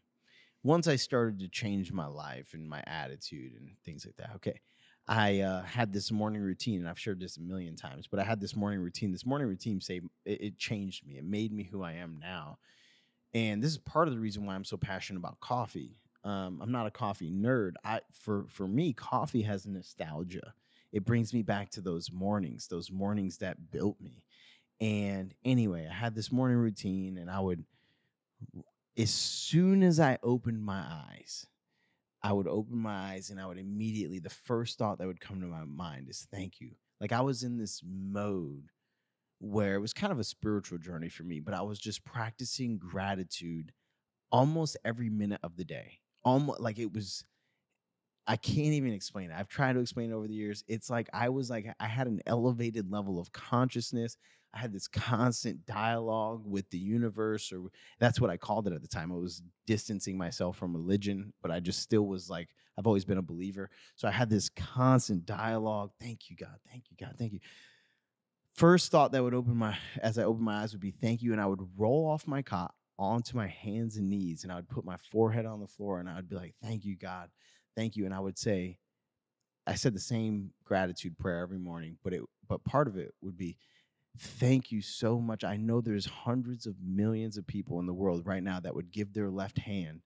Once I started to change my life and my attitude and things like that. Okay, I uh, had this morning routine, and I've shared this a million times. But I had this morning routine. This morning routine saved it, it changed me. It made me who I am now. And this is part of the reason why I'm so passionate about coffee. Um, I'm not a coffee nerd. I for for me, coffee has nostalgia. It brings me back to those mornings, those mornings that built me. And anyway, I had this morning routine, and I would, as soon as I opened my eyes, I would open my eyes, and I would immediately, the first thought that would come to my mind is thank you. Like I was in this mode where it was kind of a spiritual journey for me, but I was just practicing gratitude almost every minute of the day. Almost like it was I can't even explain it. I've tried to explain it over the years. It's like I was like I had an elevated level of consciousness. I had this constant dialogue with the universe, or that's what I called it at the time. I was distancing myself from religion, but I just still was like, I've always been a believer. So I had this constant dialogue. Thank you, God. Thank you, God. Thank you. First thought that would open my, as I opened my eyes, would be thank you. And I would roll off my cot onto my hands and knees, and I would put my forehead on the floor, and I would be like, thank you, God. Thank you. And I would say, I said the same gratitude prayer every morning, but it, but part of it would be, Thank you so much. I know there's hundreds of millions of people in the world right now that would give their left hand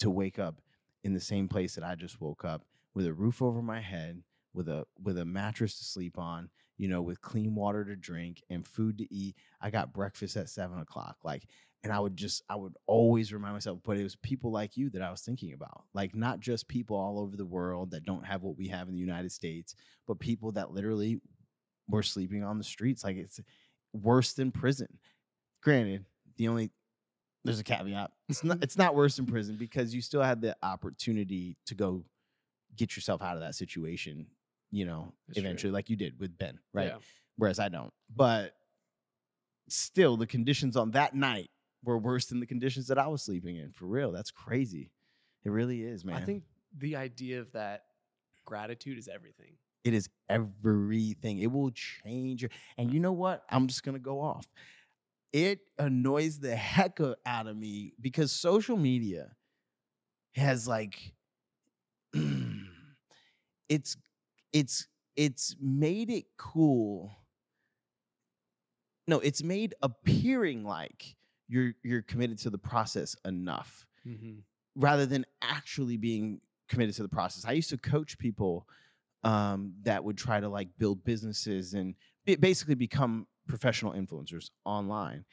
to wake up in the same place that I just woke up with a roof over my head, with a with a mattress to sleep on, you know, with clean water to drink and food to eat. I got breakfast at seven o'clock. Like, and I would just I would always remind myself, but it was people like you that I was thinking about. Like not just people all over the world that don't have what we have in the United States, but people that literally were sleeping on the streets. Like it's worse than prison. Granted, the only there's a caveat. It's not it's not worse than prison because you still had the opportunity to go get yourself out of that situation, you know, That's true. eventually, like you did with Ben, right? Yeah. Whereas I don't. But still the conditions on that night were worse than the conditions that I was sleeping in. For real. That's crazy. It really is, man. I think the idea of that gratitude is everything. It is everything. It will change your. And you know what? I'm just gonna go off. It annoys the <laughs> heck out of me because social media has like, <clears throat> it's it's it's made it cool. No, it's made appearing like you're you're committed to the process enough Mm-hmm. rather than actually being committed to the process. I used to coach people um, that would try to like build businesses and ba- basically become professional influencers online.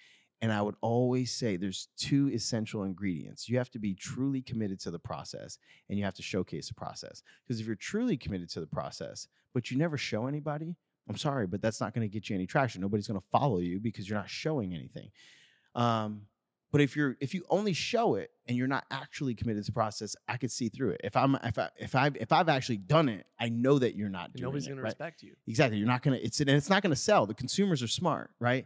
And I would always say there's two essential ingredients. You have to be truly committed to the process and you have to showcase the process. Because if you're truly committed to the process, but you never show anybody, I'm sorry, but that's not going to get you any traction. Nobody's going to follow you because you're not showing anything. Um, but if you're if you only show it and you're not actually committed to the process, I could see through it. If I'm if I if I if I've actually done it, I know that you're not nobody's it. going to right? respect you. Exactly. You're not gonna it's and it's not gonna sell. The consumers are smart, right?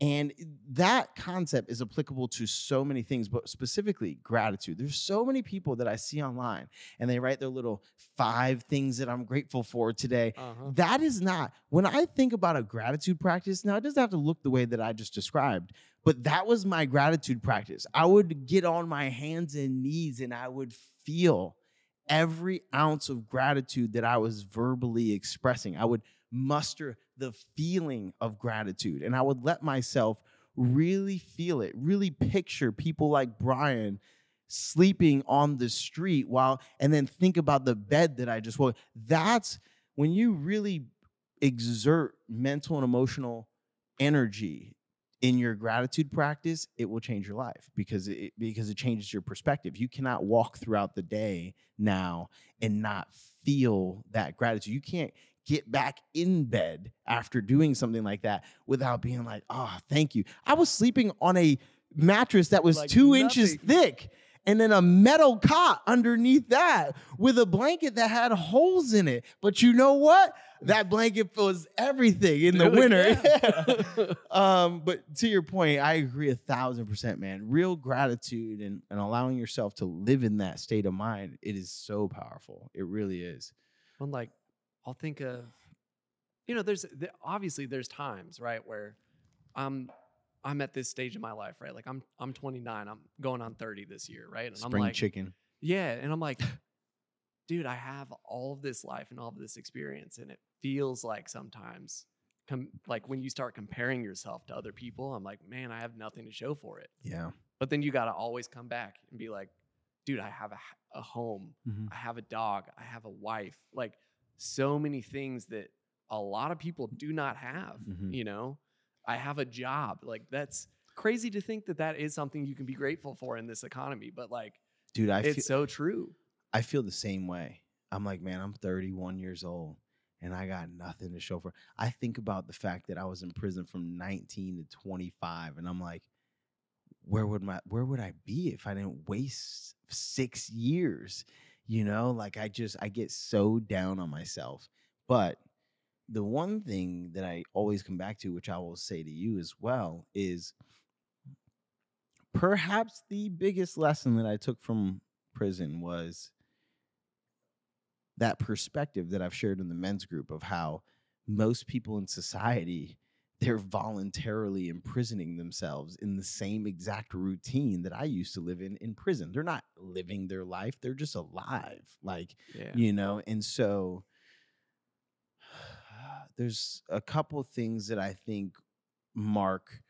And that concept is applicable to so many things, but specifically gratitude. There's so many people that I see online and they write their little five things that I'm grateful for today. Uh-huh. That is not when I think about a gratitude practice. Now it doesn't have to look the way that I just described, but that was my gratitude practice. I would get on my hands and knees and I would feel every ounce of gratitude that I was verbally expressing. I would muster the feeling of gratitude and I would let myself really feel it, really picture people like Bryan sleeping on the street while and then think about the bed that I just woke. That's when you really exert mental and emotional energy in your gratitude practice, it will change your life because it because it changes your perspective. You cannot walk throughout the day now and not feel that gratitude. You can't get back in bed after doing something like that without being like, "Oh, thank you." I was sleeping on a mattress that was Like 2 inches thick and then a metal cot underneath that with a blanket that had holes in it. But you know what? That blanket was everything in the winter. <laughs> um, but to your point, I agree a thousand percent, man. Real gratitude and, and allowing yourself to live in that state of mind, it is so powerful. It really is. Well, like I'll think of, you know, there's there, obviously there's times right where I'm I'm at this stage in my life, right? Like I'm I'm 29, I'm going on 30 this year, right? And Spring I'm like, chicken. yeah, and I'm like, dude, I have all of this life and all of this experience, and it feels like sometimes. Com- like when you start comparing yourself to other people, I'm like, man, I have nothing to show for it. Yeah. But then you got to always come back and be like, dude, I have a, a home. I have a dog. I have a wife. Like so many things that a lot of people do not have, Mhm. you know? I have a job. Like that's crazy to think that that is something you can be grateful for in this economy, but like Dude, I it's feel, so true. I feel the same way. I'm like, man, I'm 31 years old and I got nothing to show for. I think about the fact that I was in prison from 19 to 25 and I'm like, where would my where would I be if I didn't waste 6 years? You know, like I just I get so down on myself. But the one thing that I always come back to, which I will say to you as well, is perhaps the biggest lesson that I took from prison was that perspective that I've shared in the men's group of how most people in society they're voluntarily imprisoning themselves in the same exact routine that I used to live in in prison. They're not living their life, they're just alive. Like, Yeah. you know, and so <sighs> there's a couple things that I think mark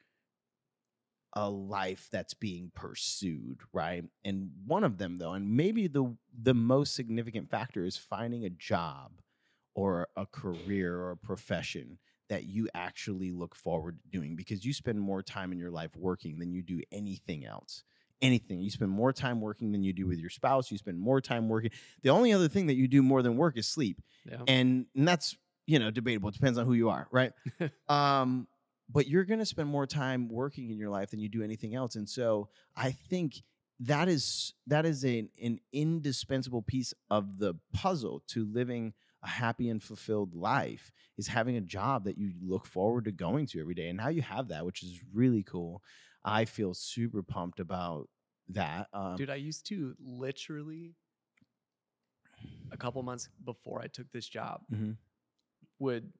a life that's being pursued, right? And one of them though, and maybe the the most significant factor is finding a job or a career or a profession that you actually look forward to doing because you spend more time in your life working than you do anything else. Anything. You spend more time working than you do with your spouse. You spend more time working. The only other thing that you do more than work is sleep Yeah. and, and that's you know debatable it depends on who you are right <laughs> um but you're going to spend more time working in your life than you do anything else and so i think that is that is an, an indispensable piece of the puzzle to living a happy and fulfilled life is having a job that you look forward to going to every day and now you have that which is really cool i feel super pumped about that um, Dude, I used to literally a couple months before I took this job Mhm. would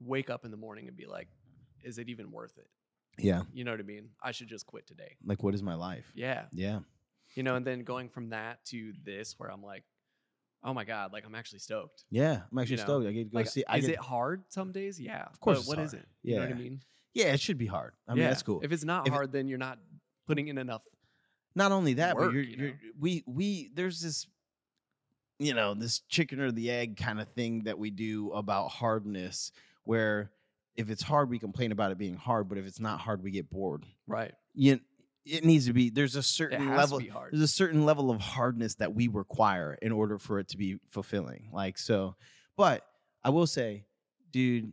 wake up in the morning and be like, is it even worth it? yeah You know what I mean? I should just quit today. like what is my life Yeah. yeah You know, and then going from that to this where I'm like, oh my God, like I'm actually stoked. yeah i'm actually know, stoked i get to go Like, see I is get, it hard some days? Yeah. Of course But what is hard. it? You know what I mean? yeah it should be hard i mean yeah. that's cool If it's not If it- hard, then you're not putting in enough. not only that, work, but you're, you know? you're, we we there's this, you know, this chicken or the egg kind of thing that we do about hardness, where if it's hard, we complain about it being hard, but if it's not hard, we get bored. Right. You, it needs to be. There's a certain level. to be hard. There's a certain level of hardness that we require in order for it to be fulfilling. Like so, but I will say, dude,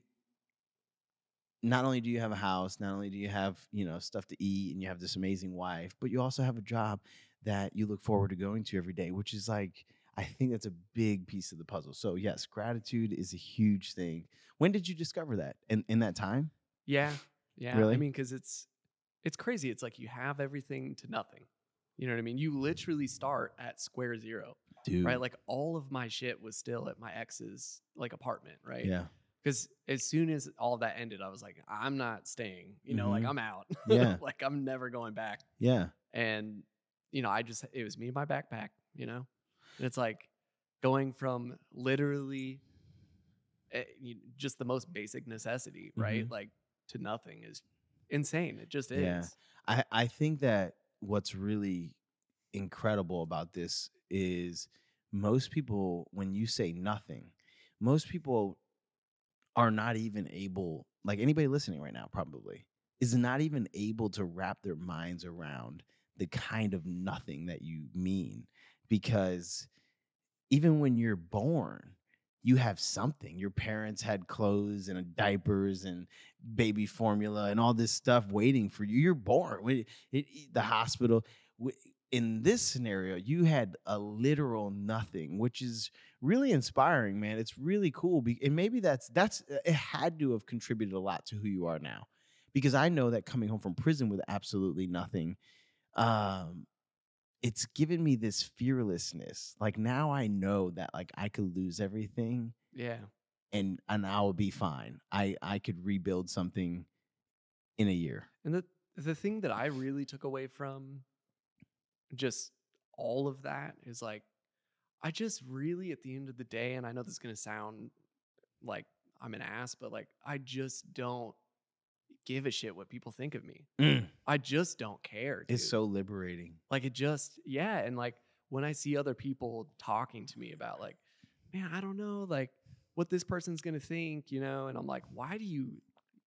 not only do you have a house, not only do you have, you know, stuff to eat and you have this amazing wife, but you also have a job that you look forward to going to every day, which is like I think that's a big piece of the puzzle. So yes, gratitude is a huge thing. When did you discover that? In in that time? Yeah. Yeah. Really? I mean, because it's it's crazy. It's like you have everything to nothing. You know what I mean? You literally start at square zero, Dude. right? Like all of my shit was still at my ex's like apartment, right? yeah. Because as soon as all that ended, I was like, I'm not staying. You know, like Mhm. I'm out. Yeah. <laughs> like I'm never going back. Yeah. And you know, I just it was me and my backpack. You know, and it's like going from literally eh, just the most basic necessity, right? Mhm. Like to nothing is insane. It just is. Yeah. I, I think that what's really incredible about this is most people, when you say nothing, most people are not even able, like anybody listening right now, probably, is not even able to wrap their minds around the kind of nothing that you mean. Because even when you're born, you have something. Your parents had clothes and diapers and baby formula and all this stuff waiting for you. You're born. The hospital. In this scenario, you had a literal nothing, which is really inspiring, man. It's really cool, and maybe that's that's it had to have contributed a lot to who you are now, because I know that coming home from prison with absolutely nothing, um, it's given me this fearlessness. Like now I know that like I could lose everything Yeah. and and I will be fine. I I could rebuild something in a year. And the the thing that I really took away from just all of that is like I just really at the end of the day and I know this is going to sound like I'm an ass but like I just don't give a shit what people think of me. Mm. I just don't care. It's so liberating. like it just yeah and like when I see other people talking to me about like man I don't know like what this person's to think, you know, and I'm like why do you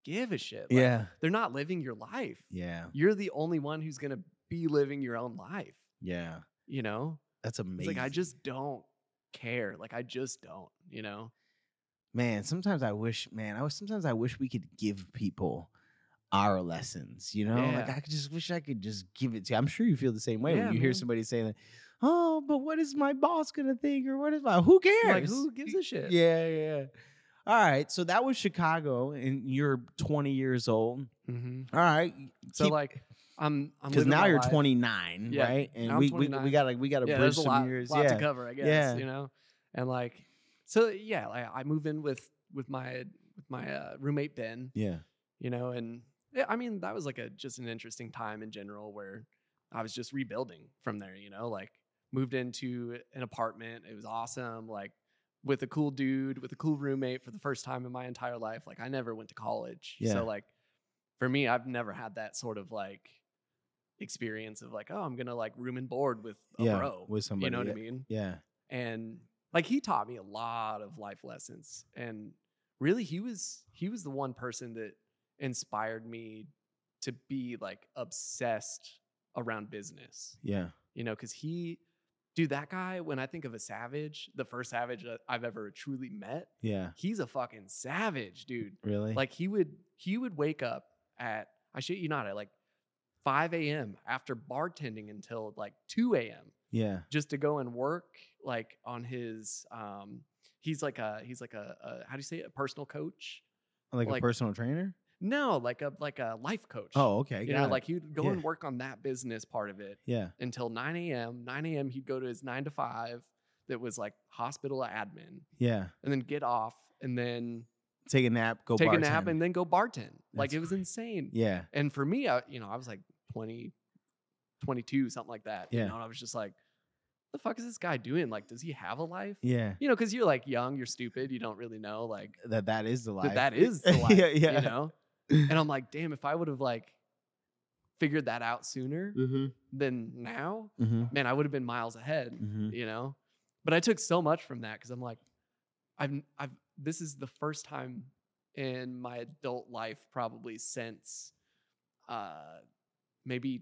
give a shit? Like, yeah. they're not living your life. Yeah. You're the only one who's gonna be living your own life. Yeah. You know, That's it's amazing. like I just don't care. Like I just don't. You know, man, sometimes I wish, man, I was sometimes I wish we could give people our lessons, you know? Like I just wish I could just give it to you. I'm sure you feel the same way Yeah, when you hear somebody saying that, oh, but what is my boss gonna think, or what is my who cares? Like, who gives a shit? Yeah, yeah. All right, so that was Chicago, and you're 20 years old. hmm All right, So like, I'm I'm because now you're life. 29, Yeah, right? And we, we we gotta we gotta yeah, bridge some lot, years. lot yeah, to cover, I guess. Yeah. You know, and like, so yeah, like I move in with with my with my uh, roommate Ben. yeah, You know, and yeah, I mean that was like a just an interesting time in general where I was just rebuilding from there. You know, like moved into an apartment. It was awesome. Like with a cool dude, with a cool roommate for the first time in my entire life. Like I never went to college, Yeah. so like for me, I've never had that sort of like experience of like, oh, I'm gonna like room and board with a yeah, bro. with somebody. you know what yeah. I mean? Yeah, And like he taught me a lot of life lessons. And really he was he was the one person that inspired me to be like obsessed around business. yeah, You know, cuz he dude that guy when I think of a savage, the first savage that I've ever truly met, yeah. he's a fucking savage, dude. Really? Like he would he would wake up at I shit you not at like 5 a.m. after bartending until like 2 a.m. yeah, just to go and work like on his um he's like a he's like a, a how do you say it a personal coach like, a personal trainer. No like a like a life coach Oh, okay. you know it. like he would go Yeah. and work on that business part of it yeah, until 9 a.m 9 a.m he'd go to his 9 to 5 that was like hospital admin yeah. and then get off and then Take a nap. Go take a nap and then go bartend like it was insane yeah, and for me I, you know i was like 20 22 something like that Yeah. you know and i was just like the fuck is this guy doing like does he have a life yeah. you know, because you're like young, you're stupid, you don't really know like That that is the life. that that <laughs> is the life, yeah, yeah. you know. And I'm <laughs> like, damn, if I would have like figured that out sooner Mm-hmm. than now, Mm-hmm. man, I would have been miles ahead, Mm-hmm. you know. But I took so much from that because I'm like, I've I've this is the first time in my adult life probably since uh maybe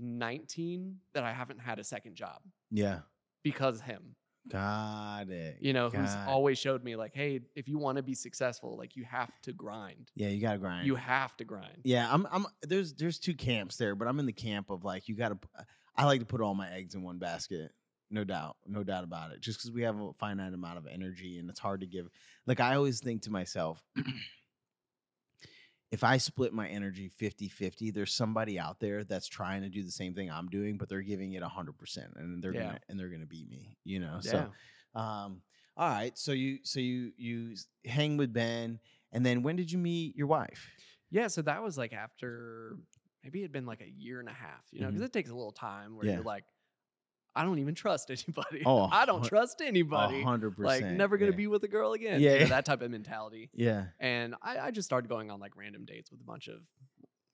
2019 that I haven't had a second job Yeah. because him. Got it. you know, who's Got- always showed me like, hey, if you want to be successful, like you have to grind. Yeah, you gotta grind. You have to grind. Yeah, I'm. I'm. There's. There's two camps there, but I'm in the camp of like you gotta. Uh, I like to put all my eggs in one basket. No doubt. No doubt about it. Just because we have a finite amount of energy and it's hard to give. Like I always think to myself. <clears throat> If I split my energy 50 50, there's somebody out there that's trying to do the same thing I'm doing, but they're giving it 100% and they're Yeah. gonna and they're gonna beat me, you know? Yeah. So um, all right. So you so you you hang with Ben, and then when did you meet your wife? yeah. So that was like after maybe it had been like a year and a half, you know, because Mhm. it takes a little time where Yeah. you're like, I don't even trust anybody. Oh, <laughs> I don't trust anybody. hundred percent. Like never gonna yeah. be with a girl again. Yeah, you know, that type of mentality. Yeah. And I, I just started going on like random dates with a bunch of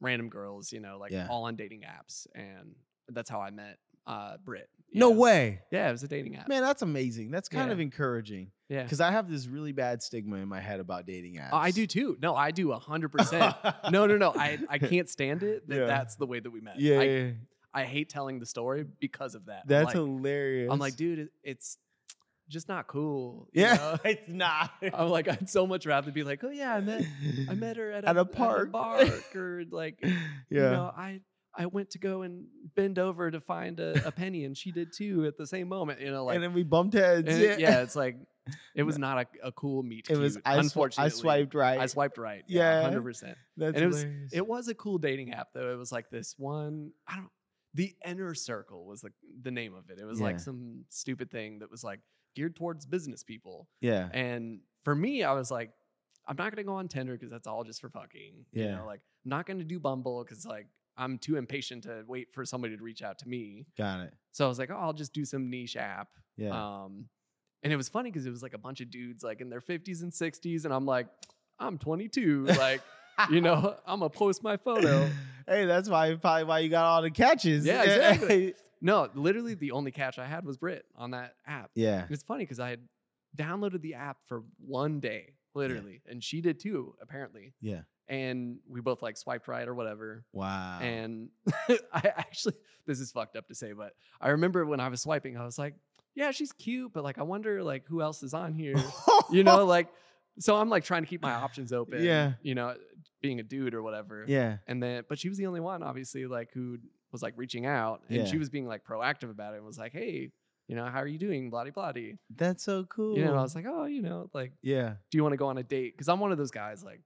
random girls, you know, like Yeah. all on dating apps, and that's how I met uh Britt. No know. way. Yeah, it was a dating app. Man, that's amazing. That's kind Yeah. of encouraging yeah. because I have this really bad stigma in my head about dating apps. Oh, I do too. No, I do a hundred <laughs> percent. No, no, no. I I <laughs> can't stand it. That that's the way that we met. Yeah, I, yeah. I hate telling the story because of that. I'm that's like, hilarious. I'm like, dude, it's just not cool. you yeah, know? <laughs> it's not. <laughs> I'm like, I'd so much rather be like, oh yeah, I met I met her at <laughs> a, At a park. park, or like, yeah. you know, I I went to go and bend over to find a, a penny, and she did too at the same moment. You know, like, and then we bumped heads. yeah. it- yeah, it's like it was not a, a cool meet. it was. I, unfortunately. I swiped right. I swiped right. Yeah. Yeah, hundred percent. That's and it was- It was a cool dating app though. It was like this one. I don't. The Inner Circle was the the name of it. It was Yeah. like some stupid thing that was like geared towards business people. yeah. And for me, I was like, I'm not gonna go on Tinder because that's all just for fucking. You Yeah. know, like I'm not gonna do Bumble because like I'm too impatient to wait for somebody to reach out to me. Got it. So I was like, oh, I'll just do some niche app. Yeah. Um, and it was funny because it was like a bunch of dudes like in their 50s and 60s, and I'm like, I'm 22. Like, you know, <laughs> I'm gonna post my photo. <laughs> hey, that's why probably why you got all the catches. Yeah, exactly. <laughs> No, literally the only catch I had was Britt on that app. yeah. And it's funny because I had downloaded the app for one day, literally, and she did too, apparently. Yeah. And we both like swiped right or whatever. Wow. And I actually, this is fucked up to say, but I remember when I was swiping, I was like, yeah, she's cute, but like, I wonder like who else is on here, you know, like, so I'm like trying to keep my options open, Yeah. you know, being a dude or whatever. Yeah. And then, but she was the only one, obviously, like who was like reaching out, and Yeah. she was being like proactive about it and was like, "Hey, you know, how are you doing? Bloody bloody." That's so cool. You know, I was like, "Oh, you know, like, yeah. do you want to go on a date?" Because I'm one of those guys like,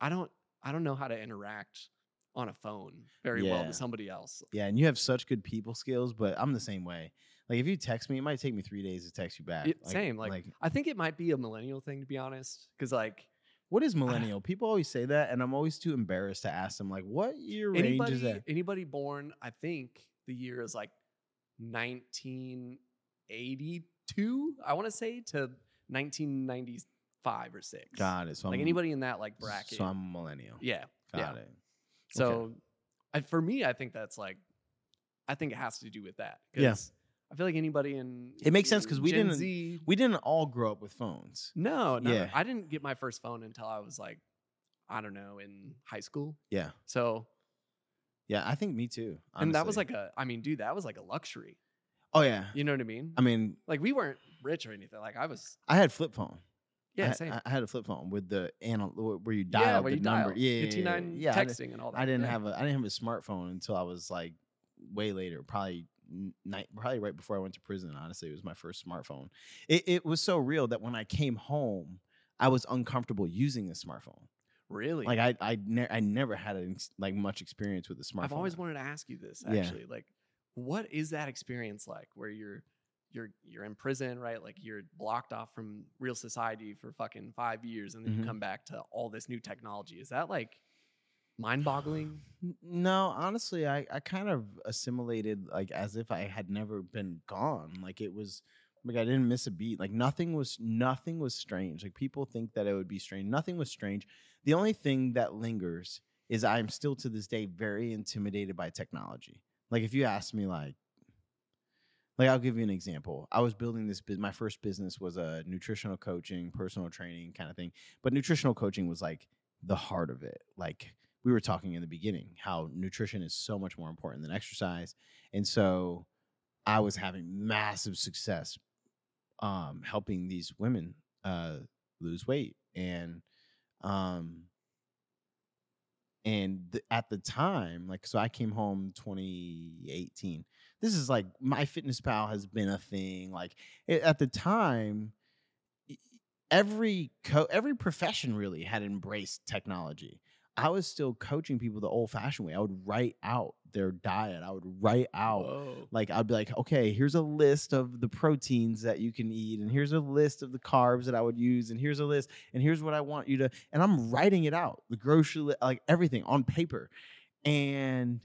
I don't, I don't know how to interact on a phone very well Yeah. with somebody else. Yeah, and you have such good people skills, but I'm the same way. Like if you text me, it might take me three days to text you back. It- same, like, I think it might be a millennial thing to be honest, because like what is ah. millennial? People always say that, and I'm always too embarrassed to ask them. Like, what year range anybody is that? anybody born, I think the year is like 1982. I want to say to 1995 or six. Got it. So like I'm, anybody in that like bracket. So I'm a millennial. yeah, Got yeah. it. So I, for me, I think that's like, I think it has to do with that. Yeah. I feel like anybody in It makes sense 'cause we Gen didn't- Z, We didn't all grow up with phones. no, no, Yeah. I didn't get my first phone until I was like, I don't know, in high school. Yeah. So, Yeah, I think me too. and that was like a, I mean, dude, that was like a luxury. oh yeah. You know what I mean? I mean, like we weren't rich or anything. Like I was, I had flip phone. yeah, I, same. I, had a flip phone with the anal where you dial yeah, the you number. dial, Yeah, yeah, yeah, texting and all that. I didn't yeah. have a I didn't have a smartphone until I was like way later, probably night, probably right before I went to prison. Honestly, it was my first smartphone. It it was so real that when I came home, I was uncomfortable using a smartphone. really. Like I I, ne- I never had like much experience with a smartphone. I've always wanted to ask you this Yeah. actually. Like, what is that experience like where you're you're you're in prison, right? Like you're blocked off from real society for fucking five years and then Mhm. you come back to all this new technology. Is that like mind boggling? No, honestly, I, I kind of assimilated like as if I had never been gone. Like it was like I didn't miss a beat. Like nothing was nothing was strange. Like people think that it would be strange. Nothing was strange. The only thing that lingers is I'm still to this day very intimidated by technology. Like if you ask me like like I'll give you an example. I was building this my first business was a nutritional coaching, personal training kind of thing. But nutritional coaching was like the heart of it. Like we were talking in the beginning how nutrition is so much more important than exercise. And so I was having massive success um helping these women uh lose weight and um and th- at the time like so I came home 2018 this is like MyFitnessPal has been a thing like it, at the time every co- every profession really had embraced technology i was still coaching people the old fashioned way i would write out their diet i would write out Whoa. like I'd be like, okay, here's a list of the proteins that you can eat, and here's a list of the carbs that I would use, and here's a list, and here's what I want you to, and I'm writing it out, the grocery, li- like everything on paper, and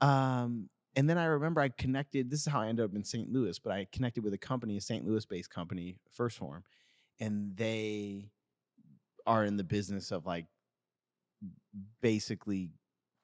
um, and then I remember I connected. This is how I ended up in St. Louis, but I connected with a company, a St. Louis-based company, First Form, and they are in the business of like basically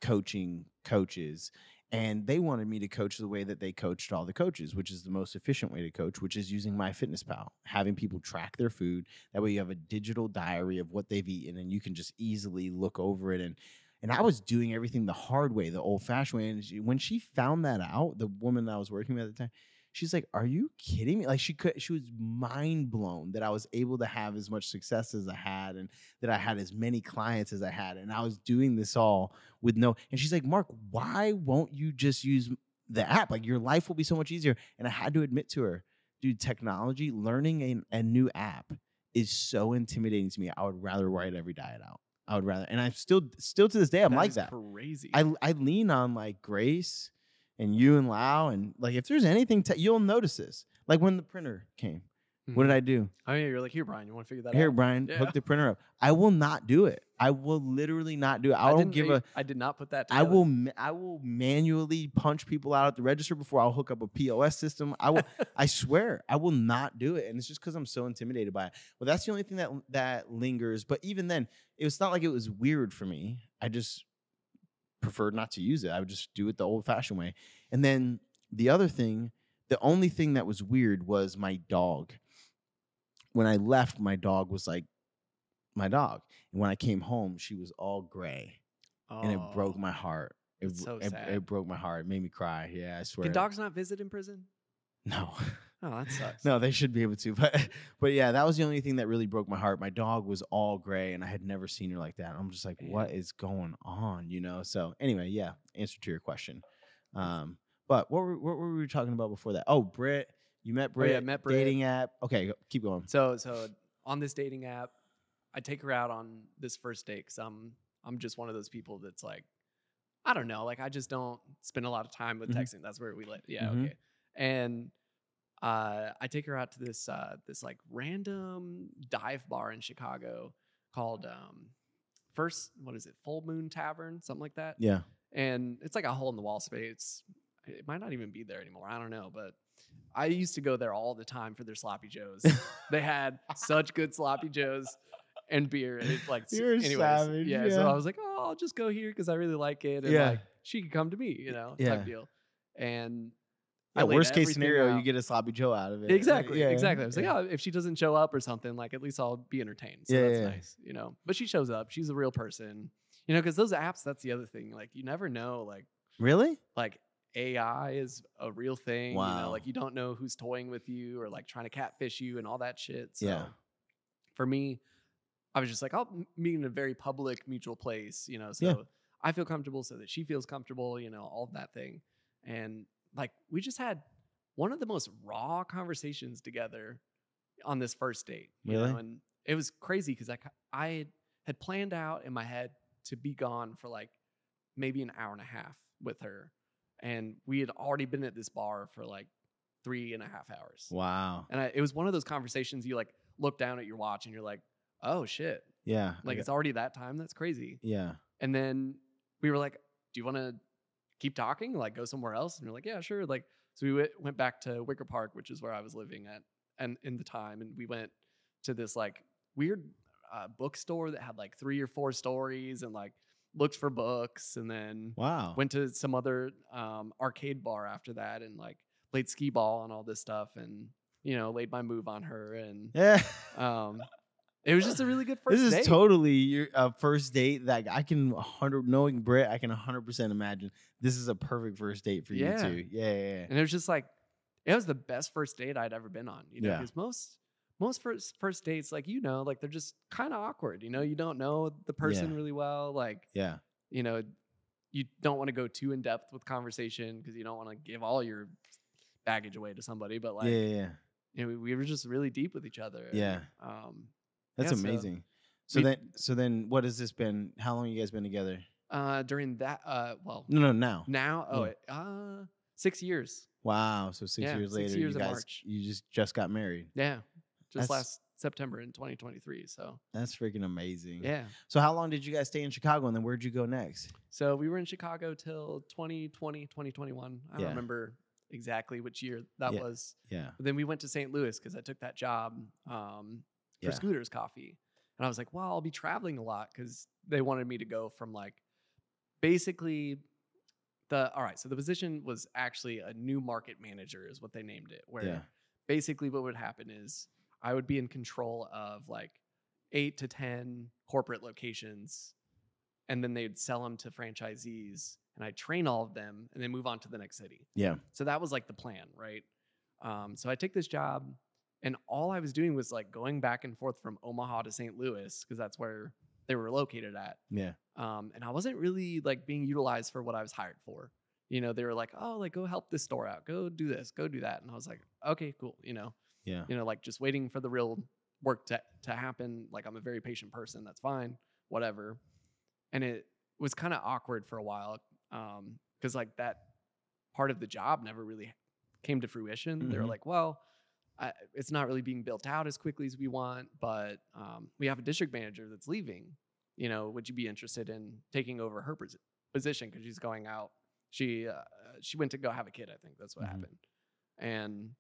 coaching coaches and they wanted me to coach the way that they coached all the coaches which is the most efficient way to coach which is using MyFitnessPal having people track their food that way you have a digital diary of what they've eaten and you can just easily look over it and and I was doing everything the hard way, the old fashioned way. And she, when she found that out, the woman that I was working with at the time, she's like, "Are you kidding me?" Like she could, she was mind blown that I was able to have as much success as I had, and that I had as many clients as I had, and I was doing this all with no. And she's like, "Mark, why won't you just use the app? Like your life will be so much easier." And I had to admit to her, dude, technology, learning a, a new app is so intimidating to me. I would rather write every diet out. I would rather, and I'm still, still to this day, I'm That like that. Crazy. I I lean on like Grace and you and Lau and like if there's anything te- you'll notice this. Like when the printer came, what did hmm. I do? I mean, you're like, here, Bryan, you want to figure that Here, out? Here, Bryan, Yeah. hook the printer up. I will not do it. I will literally not do it. I, don't didn't give a. I did not put that. I will I will manually punch people out at the register before I'll hook up a POS system. I will <laughs> I swear I will not do it, and it's just because I'm so intimidated by it. Well, that's the only thing that that lingers. But even then, it was not like it was weird for me. I just preferred not to use it. I would just do it the old fashioned way. And then the other thing, the only thing that was weird was my dog. When I left, my dog was like my dog, and when I came home, she was all gray and it broke Oh. my heart. It, so it, it broke my heart. It made me cry. Yeah, I swear. Can dogs not visit in prison? No, <laughs> Oh, that sucks. no, they should be able to. But <laughs> but yeah, that was the only thing that really broke my heart. My dog was all gray, and I had never seen her like that. I'm just like, what is going on? You know. So anyway, yeah. Answer to your question. Um, but what were what were we talking about before that? Oh, Britt, you met Oh, Britt, yeah, met Britt. dating app. Okay, go- keep going. So so on this dating app, I take her out on this first date because I'm I'm just one of those people that's like, I don't know, like I just don't spend a lot of time with Mhm. texting. That's where we live. Yeah, Mhm. okay. And uh, I take her out to this uh, this like random dive bar in Chicago called um, First. What is it? Full Moon Tavern, something like that Yeah, and it's like a hole in the wall space. It might not even be there anymore. I don't know, but I used to go there all the time for their sloppy joes. <laughs> they had such good sloppy joes and beer. And it, like, You're anyways, savage, yeah, So. I was like, oh, I'll just go here because I really like it, and Yeah. like she could come to me, you know, Yeah. type deal. And I Worst case scenario, you get a sloppy Joe out of it. Exactly, Yeah, exactly. I was yeah. like, oh, if she doesn't show up or something, like at least I'll be entertained. So Yeah, that's yeah, nice, you know. But she shows up. She's a real person, you know, because those apps. That's the other thing. Like you never know, like really? like AI is a real thing. You Wow. know, like you don't know who's toying with you or like trying to catfish you and all that shit. So Yeah. for me, I was just like, I'll meet in a very public, mutual place, you know, so Yeah. I feel comfortable so that she feels comfortable, you know, all that thing. And like we just had one of the most raw conversations together on this first date. You Really? know? And it was crazy because I, I had planned out in my head to be gone for like maybe an hour and a half with her. And we had already been at this bar for like three and a half hours. Wow. And I, it was one of those conversations you like look down at your watch and you're like, oh shit, Yeah. like it's already that time. That's crazy. yeah. And then we were like, do you want to keep talking? Like go somewhere else? And we're like, yeah, sure. Like, so we went, went back to Wicker Park, which is where I was living at and in the time. And we went to this like weird uh, bookstore that had like three or four stories and like looked for books and then Wow. went to some other um, arcade bar after that and like played skee ball and all this stuff and you know laid my move on her and yeah. um, it was just a really good first this is date. totally your uh, first date that I can 100 knowing Britt, I can 100% imagine this is a perfect first date for Yeah. you too. Yeah, yeah, yeah. and it was just like it was the best first date I'd ever been on. You know, Yeah. because most most first first dates, like you know, like they're just kind of awkward. You know, you don't know the person really well. Like Yeah. you know, you don't want to go too in depth with conversation because you don't want to give all your baggage away to somebody. But like, yeah, yeah, yeah. you know, we, we were just really deep with each other. and, Yeah. Um, That's Yeah, amazing. So we- then so then what has this been? How long you guys been together? uh, during that, uh, well, No, no, now. now, oh, Yeah. uh, six years. Wow. So 6 Yeah, years six later years you guys March. you just just got married. Yeah. Just That's- last September in 2023. So, That's freaking amazing. yeah. So how long did you guys stay in Chicago and then where'd you go next? So we were in Chicago till 2020, 2021. I don't Yeah. remember exactly which year that Yeah. was. Yeah. But then we went to St. Louis because I took that job um, for Yeah. Scooters Coffee. And I was like, well, I'll be traveling a lot because they wanted me to go from like basically the, all right, so the position was actually a new market manager, is what they named it, where Yeah. basically what would happen is I would be in control of like eight to 10 corporate locations and then they'd sell them to franchisees and I'd train all of them and then move on to the next city. Yeah. So that was like the plan, right? Um, so I take this job, and all I was doing was like going back and forth from Omaha to St. Louis because that's where they were located at. Yeah. Um, and I wasn't really like being utilized for what I was hired for. You know, they were like, "Oh, like go help this store out, go do this, go do that," and I was like, "Okay, cool." You know, Yeah. you know, like just waiting for the real work to to happen. Like I'm a very patient person. That's fine, whatever. And it was kind of awkward for a while because like that part of the job never really came to fruition. They were Mhm. like, well. I, it's not really being built out as quickly as we want, but um, we have a district manager that's leaving. You know, would you be interested in taking over her posi- position because she's going out? She uh, she went to go have a kid. I think that's what Mhm. happened. And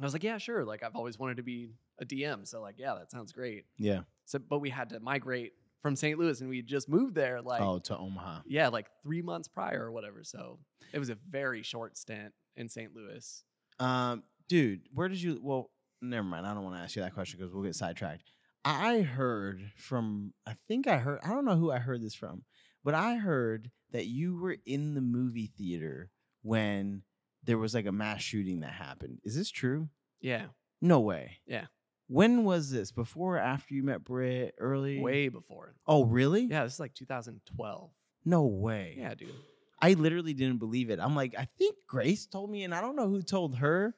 I was like, yeah, sure. Like I've always wanted to be a DM, so like, yeah, that sounds great. Yeah. So, but we had to migrate from St. Louis, and we just moved there. Like, oh, to Omaha. yeah, like three months prior or whatever. So it was a very short stint in St. Louis. Um, dude, where did you? Well, never mind. I don't want to ask you that question because we'll get sidetracked. I heard from. I think I heard. I don't know who I heard this from, but I heard that you were in the movie theater when there was like a mass shooting that happened. Is this true? Yeah, No way. Yeah. When was this? Before or after you met Britt? Early? way before. Oh, really? Yeah, this is like 2012. No way. Yeah, dude. I literally didn't believe it. I'm like, I think Grace told me, and I don't know who told her.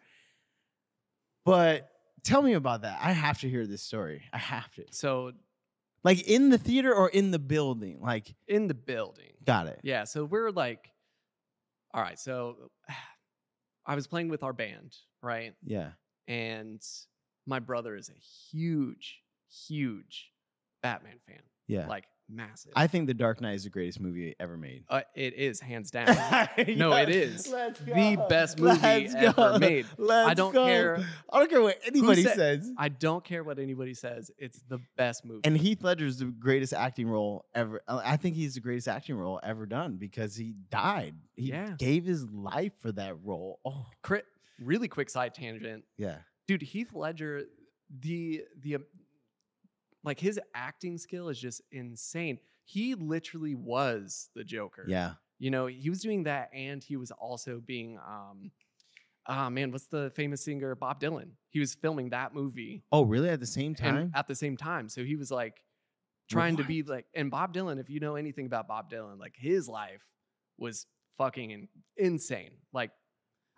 But tell me about that. I have to hear this story. I have to. So Like in the theater or in the building? Like, in the building. got it. Yeah. So we're like, all right. So I was playing with our band, right? Yeah. And my brother is a huge, huge Batman fan. Yeah. Like massive. I think The Dark Knight is the greatest movie ever made. uh, it is hands <laughs> down. No, it is Let's the best movie Let's ever go. made. Let's don't go. care I don't care what anybody said- says. I don't care what anybody says. It's the best movie. And Heath Ledger's the greatest acting role ever. uh, I think he's the greatest acting role ever done because he died. He Yeah. gave his life for that role. Oh, Cri- really quick side tangent. yeah. dude heath ledger the the like his acting skill is just insane he literally was the joker Yeah. you know he was doing that and he was also being um ah man what's the famous singer bob dylan he was filming that movie Oh, really? At the same time? at the same time so he was like trying to be like and bob dylan if you know anything about bob dylan like his life was fucking insane like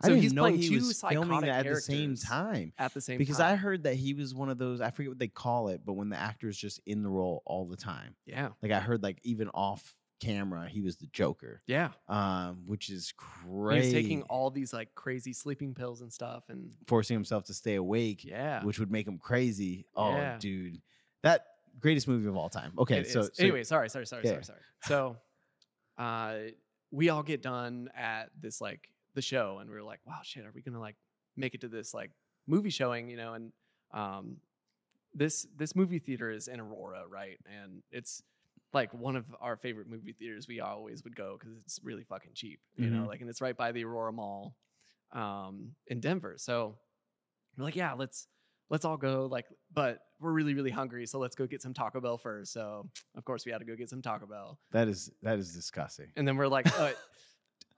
I so didn't he's know playing he two was filming psychotic that at the same characters time. at the same Because time I heard that he was one of those, I forget what they call it, but when the actor is just in the role all the time. yeah Like I heard like even off camera, he was the Joker. yeah Um, which is He crazy. was taking all these like crazy sleeping pills and stuff, and forcing himself to stay awake, yeah, which would make him crazy. Oh, Yeah. dude. That greatest movie of all time. Okay, it so, is. so anyway, sorry, sorry, sorry, Yeah. sorry, sorry. So, uh, we all get done at this like the show, and we were like, wow, shit, are we gonna like make it to this like movie showing? You know, and um, this this movie theater is in Aurora, right? And it's like one of our favorite movie theaters. We always would go because it's really fucking cheap, you know. Mhm. Like, and it's right by the Aurora Mall, um, in Denver. So we're like, yeah, let's let's all go. Like, but we're really really hungry, so let's go get some Taco Bell first. So of course we had to go get some Taco Bell, that is that is disgusting. and then we're like, uh,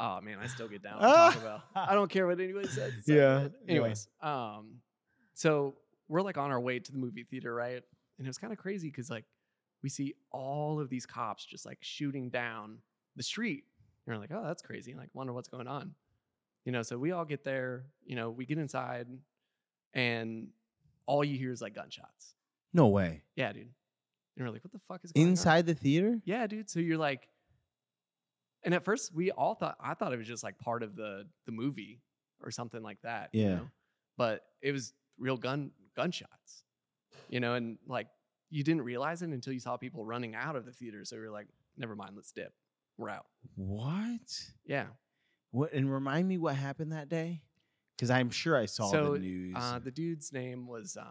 oh man, I still get down with Taco Bell. <laughs> I don't care what anybody says. So Yeah, good. yeah. Anyways, um, so we're like on our way to the movie theater, right? And it was kind of crazy because like we see all of these cops just like shooting down the street. And we're like, oh, that's crazy. And Like, wonder what's going on. You know, so we all get there, you know, we get inside and all you hear is like gunshots. No way. Yeah, dude. And we're like, what the fuck is going on? Inside the theater? Yeah, dude. So you're like, and at first we all thought I thought it was just like part of the the movie or something like that. you Yeah. know? But it was real gun gunshots. You know, and like you didn't realize it until you saw people running out of the theater. So you're like, never mind, let's dip. We're out. What? Yeah. What? And remind me what happened that day, because I'm sure I saw so the news. uh, the dude's name was uh,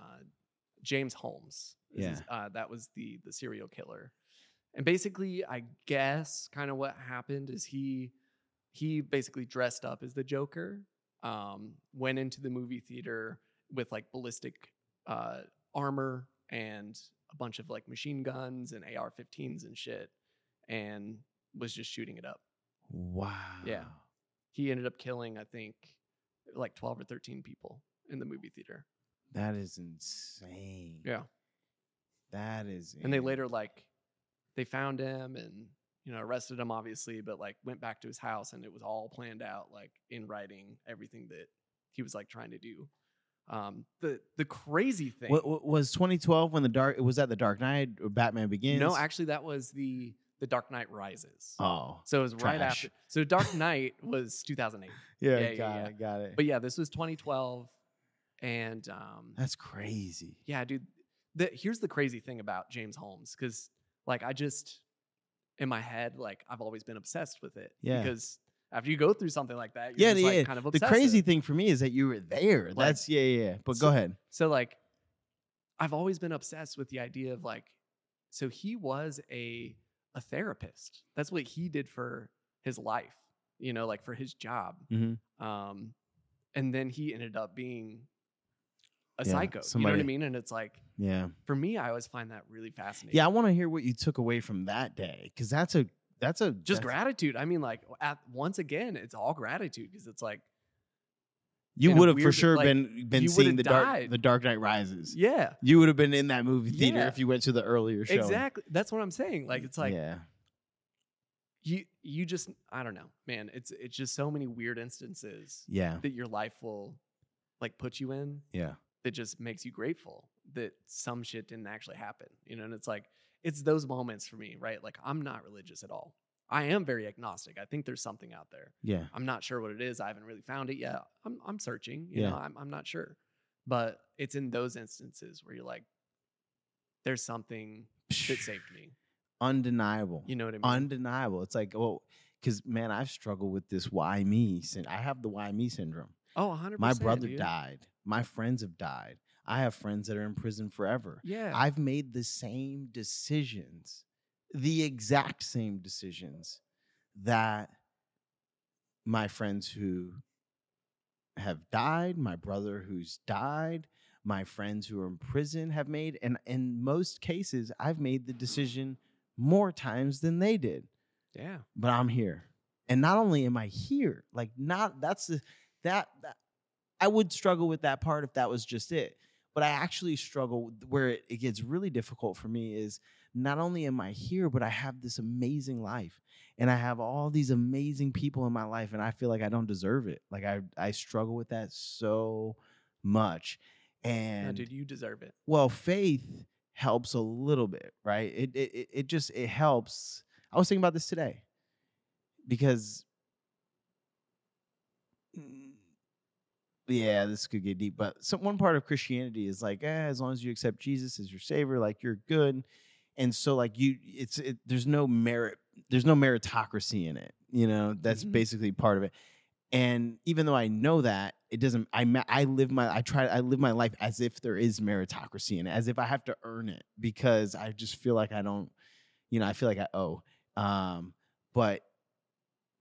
James Holmes. This is- uh, that was the the serial killer. And basically, I guess kind of what happened is he he basically dressed up as the Joker, um, went into the movie theater with like ballistic uh, armor and a bunch of like machine guns and AR-15s and shit, and was just shooting it up. wow. Yeah. He ended up killing, I think, like twelve or thirteen people in the movie theater. That is insane. Yeah. That is. and they later like they found him and you know arrested him obviously but like went back to his house and it was all planned out like in writing everything that he was like trying to do um the the crazy thing What, was 2012 when the dark? Was that the Dark Knight or Batman Begins? no actually that was the the dark knight rises Oh. so it was right after so dark knight was 2008 <laughs> Yeah. Yeah, yeah, got yeah. it. Got it. but yeah this was 2012 and um That's crazy. yeah dude the, here's the crazy thing about james holmes because like i just in my head like i've always been obsessed with it Yeah. because after you go through something like that you're Yeah, just, yeah, like, yeah. kind of The crazy thing for me is that you were there. That's yeah, yeah. yeah. But So- go ahead. so like i've always been obsessed with the idea of like so he was a a therapist that's what he did for his life you know like for his job Mhm. um and then he ended up being a Yeah, psycho you know what i mean and it's like Yeah. for me i always find that really fascinating Yeah, I want to hear what you took away from that day because that's a that's a just that's- gratitude. I mean, like at once again, it's all gratitude because it's like, You would have for sure like, been been seeing the dark the Dark Knight Rises. yeah, You would have been in that movie theater Yeah. if you went to the earlier show. exactly. That's what I'm saying. Like, it's like yeah, you you just I don't know, man. It's it's just so many weird instances Yeah. that your life will like put you in Yeah. That just makes you grateful that some shit didn't actually happen. You know, and it's like it's those moments for me, right? Like I'm not religious at all. I am very agnostic. I think there's something out there. Yeah. I'm not sure what it is. I haven't really found it yet. I'm I'm searching. You Yeah. know, I'm I'm not sure. But it's in those instances where you're like, there's something that saved me. Undeniable. You know what I mean? Undeniable. It's like, well, because man, I've struggled with this why me. syn- I have the why me syndrome. oh, 100 My brother died. My friends have died. I have friends that are in prison forever. Yeah. I've made the same decisions, the exact same decisions that my friends who have died, my brother who's died, my friends who are in prison have made. And in most cases, I've made the decision more times than they did yeah. but I'm here. And not only am I here, like not that's the that, that I would struggle with that part if that was just it. But I actually struggle where it, it gets really difficult for me is not only am I here, but I have this amazing life. And I have all these amazing people in my life, and I feel like I don't deserve it. Like I I struggle with that so much. No, And dude, you deserve it. well, faith helps a little bit, right? It it- it just it helps. I was thinking about this today because yeah, this could get deep, but some one part of Christianity is like, eh, as long as you accept Jesus as your savior, like you're good. And so like you it's it, there's no merit there's no meritocracy in it. You know, that's Mhm. basically part of it. And even though I know that, it doesn't. I I live my I try I live my life as if there is meritocracy in it, as if I have to earn it because I just feel like I don't. You know, I feel like I owe. Um, but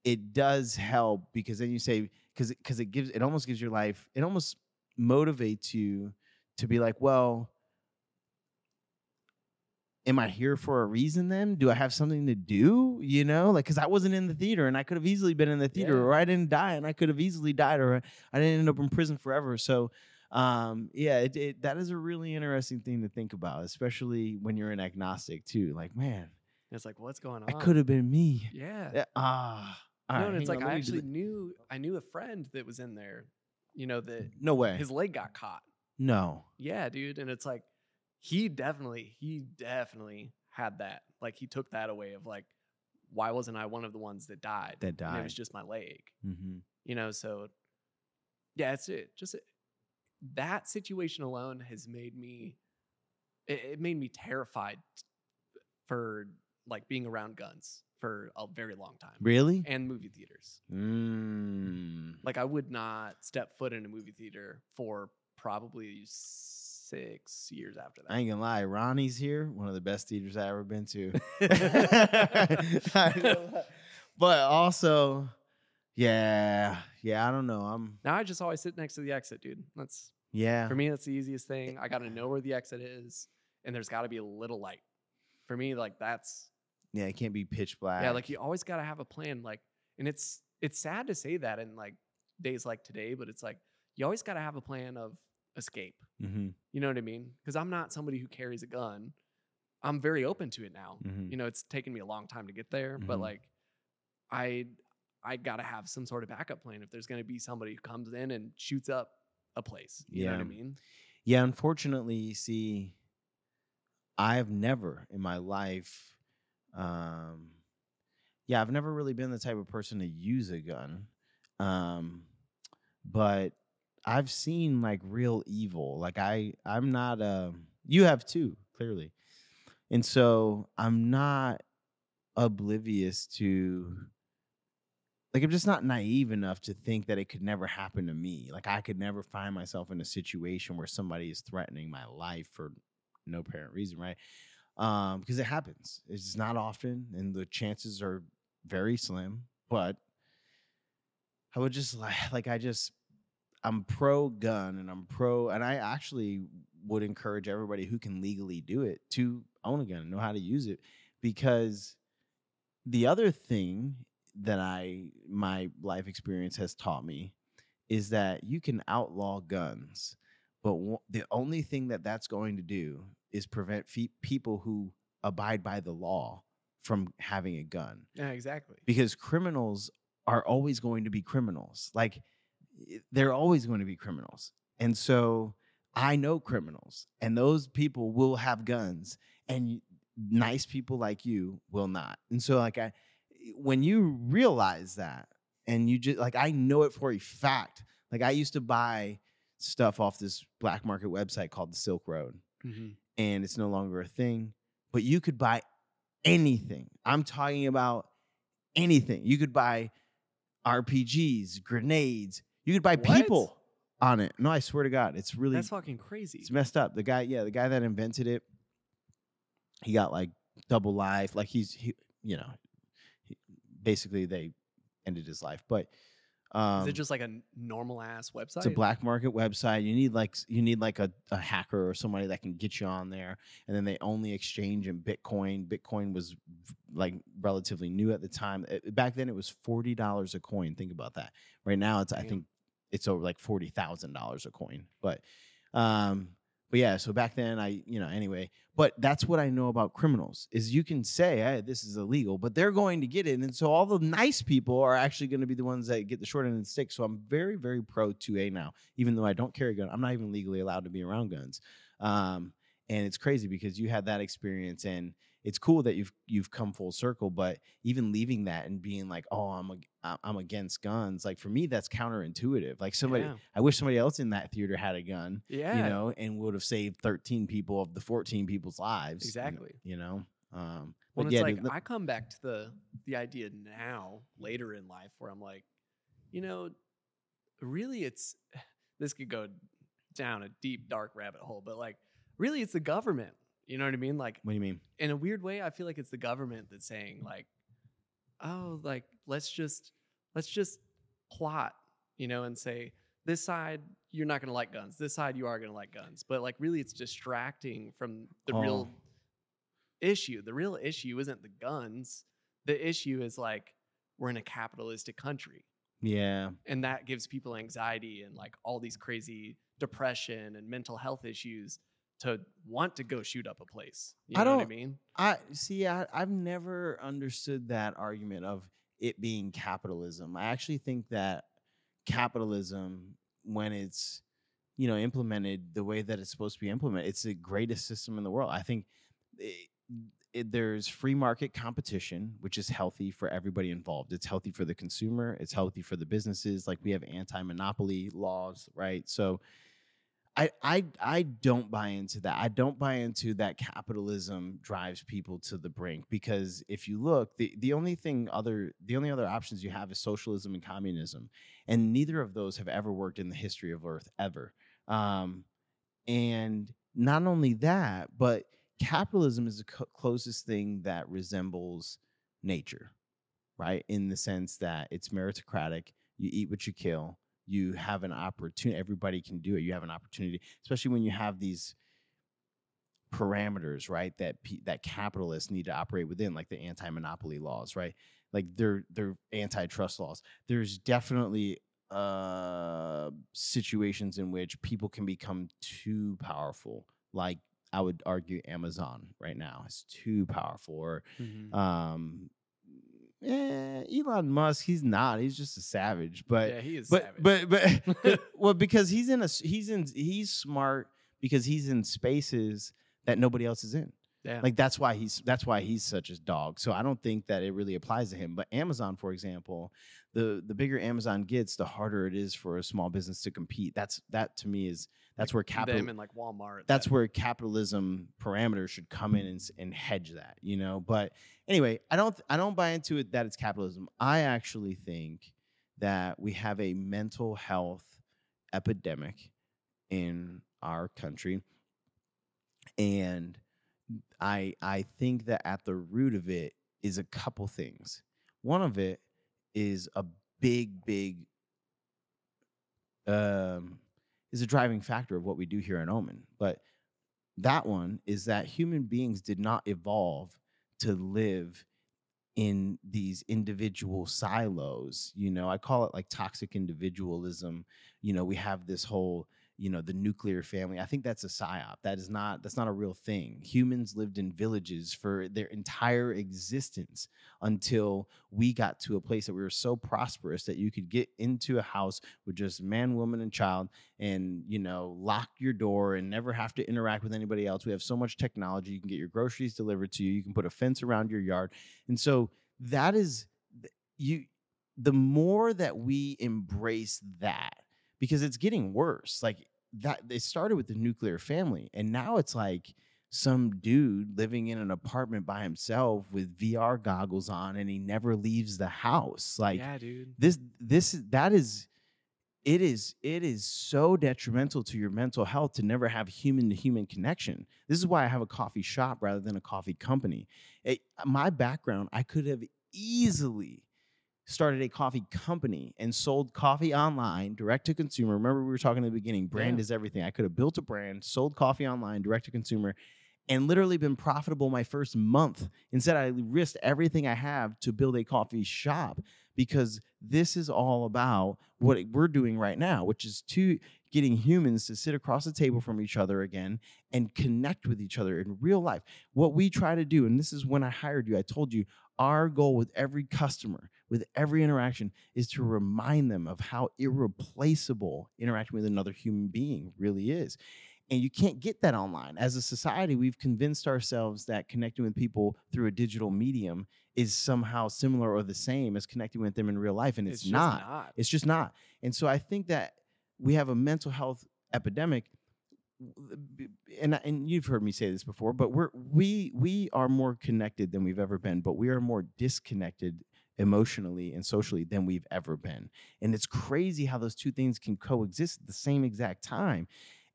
it does help because then you say because because it gives it almost gives your life it almost motivates you to be like well am i here for a reason then do i have something to do you know like because i wasn't in the theater and i could have easily been in the theater Yeah. or i didn't die and i could have easily died or i didn't end up in prison forever so um yeah it, it, that is a really interesting thing to think about especially when you're an agnostic too like man It's like, what's going on? that could have been me Yeah. Yeah, ah all no, right, and it's like on, I let me do actually knew I knew a friend that was in there. You know that no way his leg got caught. no Yeah, dude, and it's like he definitely he definitely had that. Like he took that away of like why wasn't I one of the ones that died? that And died it was just my leg. mm-hmm. You know, so yeah, it's it. Just that situation alone has made me it, it made me terrified for like being around guns for a very long time. really And movie theaters. mm. Like I would not step foot in a movie theater for probably six years after that. I ain't gonna lie, Ronnie's here, one of the best theaters I ever been to. <laughs> <laughs> but also, yeah, yeah, I don't know. I'm now I just always sit next to the exit, dude. That's yeah. for me. That's the easiest thing. I got to know where the exit is, and there's got to be a little light. For me, like that's Yeah, it can't be pitch black. yeah. Like you always got to have a plan. Like, and it's it's sad to say that in like days like today, but it's like you always got to have a plan of escape. hmm You know what I mean? Because I'm not somebody who carries a gun. I'm very open to it now. hmm You know, it's taken me a long time to get there, but Mhm. like I I got to have some sort of backup plan if there's going to be somebody who comes in and shoots up a place. You know what I mean? Yeah, unfortunately, see, I've never in my life, um, yeah, I've never really been the type of person to use a gun. Um, but I've seen like real evil. Like I, I'm not. Um, you have too, clearly, and so I'm not oblivious to. Like I'm just not naive enough to think that it could never happen to me. Like I could never find myself in a situation where somebody is threatening my life for no apparent reason, right? Um, because it happens. It's not often, and the chances are very slim. But I would just like, <laughs> like I just, I'm pro gun, and I'm pro, and I actually would encourage everybody who can legally do it to own a gun, and know how to use it, because the other thing that I my life experience has taught me is that you can outlaw guns, but the only thing that that's going to do is prevent fe- people who abide by the law from having a gun Yeah, exactly. because criminals are always going to be criminals. Like they're always going to be criminals. And so I know criminals and those people will have guns and nice people like you will not. And so like I when you realize that and you just like I know it for a fact. Like I used to buy stuff off this black market website called the Silk Road Mhm. And it's no longer a thing. But you could buy anything. I'm talking about anything. You could buy RPGs, grenades. You could buy What? people on it. No, I swear to God, it's really That's fucking crazy. it's messed up. The guy, yeah, the guy that invented it, he got like double life. Like he's, he, you know, he, basically they ended his life. But um, Is it just like a normal ass website? it's a black market website. You need like you need like a, a hacker or somebody that can get you on there. And then they only exchange in Bitcoin. Bitcoin was like relatively new at the time. Uh, Back then it was forty dollars a coin. Think about that. Right now it's I think it's over like forty thousand dollars a coin. But um but yeah, so back then I, you know, anyway, but that's what I know about criminals is you can say, hey, this is illegal, but they're going to get it. And so all the nice people are actually going to be the ones that get the short end of the stick. So I'm very, very pro 2A now, even though I don't carry a gun. I'm not even legally allowed to be around guns. Um, and it's crazy because you had that experience and it's cool that you've you've come full circle, but even leaving that and being like, oh, I'm I- I'm against guns, like for me, that's counterintuitive. Like somebody, Yeah. I wish somebody else in that theater had a gun Yeah. you know, and would have saved 13 people of the 14 people's lives. Exactly. You know, um, Well, but it's yeah, like dude, I come back to the the idea now, later in life, where I'm like, you know, really, it's <sighs> this could go down a deep dark rabbit hole, but like, really, it's the government. You know what I mean? Like, what do you mean? in a weird way, I feel like it's the government that's saying like, oh, like let's just let's just plot, you know, and say this side you're not going to like guns, this side you are going to like guns, but like really, it's distracting from the Oh. real issue. The real issue isn't the guns. The issue is like we're in a capitalistic country, Yeah. and that gives people anxiety and like all these crazy depression and mental health issues to want to go shoot up a place. You I know what I mean? I see. I, I've never understood that argument of it being capitalism. I actually think that capitalism, when it's you know implemented the way that it's supposed to be implemented, it's the greatest system in the world. I think it, it, there's free market competition, which is healthy for everybody involved. It's healthy for the consumer. It's healthy for the businesses. Like we have anti-monopoly laws, right? So. I, I I don't buy into that. I don't buy into that capitalism drives people to the brink because if you look, the, the only thing other the only other options you have is socialism and communism, and neither of those have ever worked in the history of Earth ever. Um, and not only that, but capitalism is the co- closest thing that resembles nature, right? In the sense that it's meritocratic. You eat what you kill you have an opportunity everybody can do it you have an opportunity especially when you have these parameters right that that capitalists need to operate within like the anti-monopoly laws right? Like they're they're antitrust laws. There's definitely uh situations in which people can become too powerful like i would argue amazon right now is too powerful or um eh, elon musk he's not he's just a savage but yeah, he is but, savage. but but <laughs> <laughs> well because he's in a he's in he's smart because he's in spaces that nobody else is in yeah. like that's why he's that's why he's such a dog. So i don't think that it really applies to him. But amazon for example the the bigger amazon gets the harder it is for a small business to compete. That's that to me is that's where capital them and like Walmart. that's that- where capitalism parameters should come in and, and hedge that you know? But anyway i don't i don't buy into it that it's capitalism. I actually think that we have a mental health epidemic in our country. And i i think that at the root of it is a couple things one of it is a big big um is a driving factor of what we do here in Omen. But that one is that human beings did not evolve to live in these individual silos. You know, I call it like toxic individualism. You know, we have this whole you know the nuclear family i think that's a psyop that is not that's not a real thing humans lived in villages for their entire existence until we got to a place that we were so prosperous that you could get into a house with just man woman and child and you know lock your door and never have to interact with anybody else we have so much technology you can get your groceries delivered to you you can put a fence around your yard and so that is you the more that we embrace that because it's getting worse. Like that, they started with the nuclear family, and now it's like some dude living in an apartment by himself with VR goggles on, and he never leaves the house. Like, yeah, dude. This, this, that is, it is, it is so detrimental to your mental health to never have human to human connection. This is why I have a coffee shop rather than a coffee company. It, my background, I could have easily started a coffee company and sold coffee online direct to consumer. Remember, we were talking in the beginning brand yeah. is everything. I could have built a brand, sold coffee online direct to consumer, and literally been profitable my first month. Instead, I risked everything I have to build a coffee shop because this is all about what we're doing right now, which is to getting humans to sit across the table from each other again and connect with each other in real life. What we try to do, and this is when I hired you, I told you our goal with every customer, with every interaction, is to remind them of how irreplaceable interacting with another human being really is. And you can't get that online. As a society, we've convinced ourselves that connecting with people through a digital medium is somehow similar or the same as connecting with them in real life. And it's, it's not. not. It's just not. And so I think that we have a mental health epidemic and and you've heard me say this before, but we're we we are more connected than we've ever been, but we are more disconnected emotionally and socially than we've ever been. And it's crazy how those two things can coexist at the same exact time.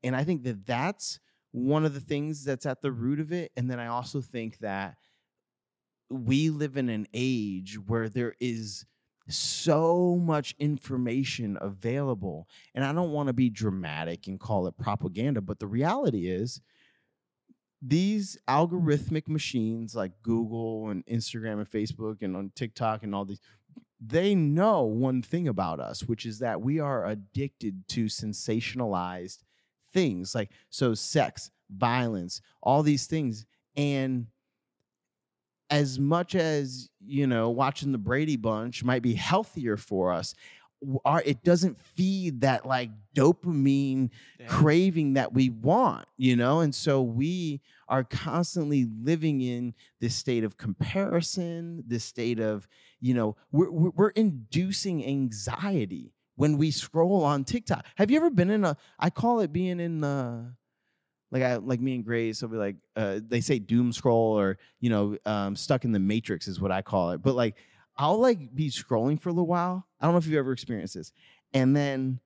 And I think that that's one of the things that's at the root of it. And then I also think that we live in an age where there is so much information available. And I don't want to be dramatic and call it propaganda, but the reality is these hmm. algorithmic machines like Google and Instagram and Facebook and on TikTok and all these they know one thing about us, which is that we are addicted to sensationalized things like so sex, violence, all these things. And as much as you know watching the brady bunch might be healthier for us our, it doesn't feed that like dopamine Damn. craving that we want you know and so we are constantly living in this state of comparison this state of you know we're, we're inducing anxiety when we scroll on tiktok have you ever been in a i call it being in the like I like me and Grace will be like uh, they say doom scroll or you know um, stuck in the matrix is what I call it. But like I'll like be scrolling for a little while. I don't know if you've ever experienced this, and then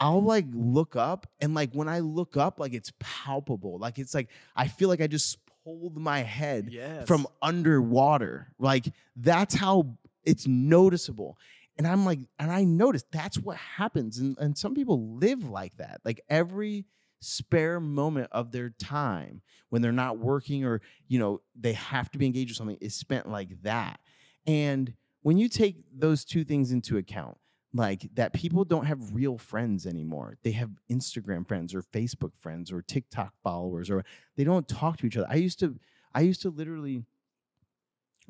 I'll like look up and like when I look up, like it's palpable. Like it's like I feel like I just pulled my head yes. from underwater. Like that's how it's noticeable. And I'm like, and I noticed that's what happens. And, and some people live like that. Like every spare moment of their time when they're not working or you know they have to be engaged with something is spent like that and when you take those two things into account like that people don't have real friends anymore they have instagram friends or facebook friends or tiktok followers or they don't talk to each other i used to i used to literally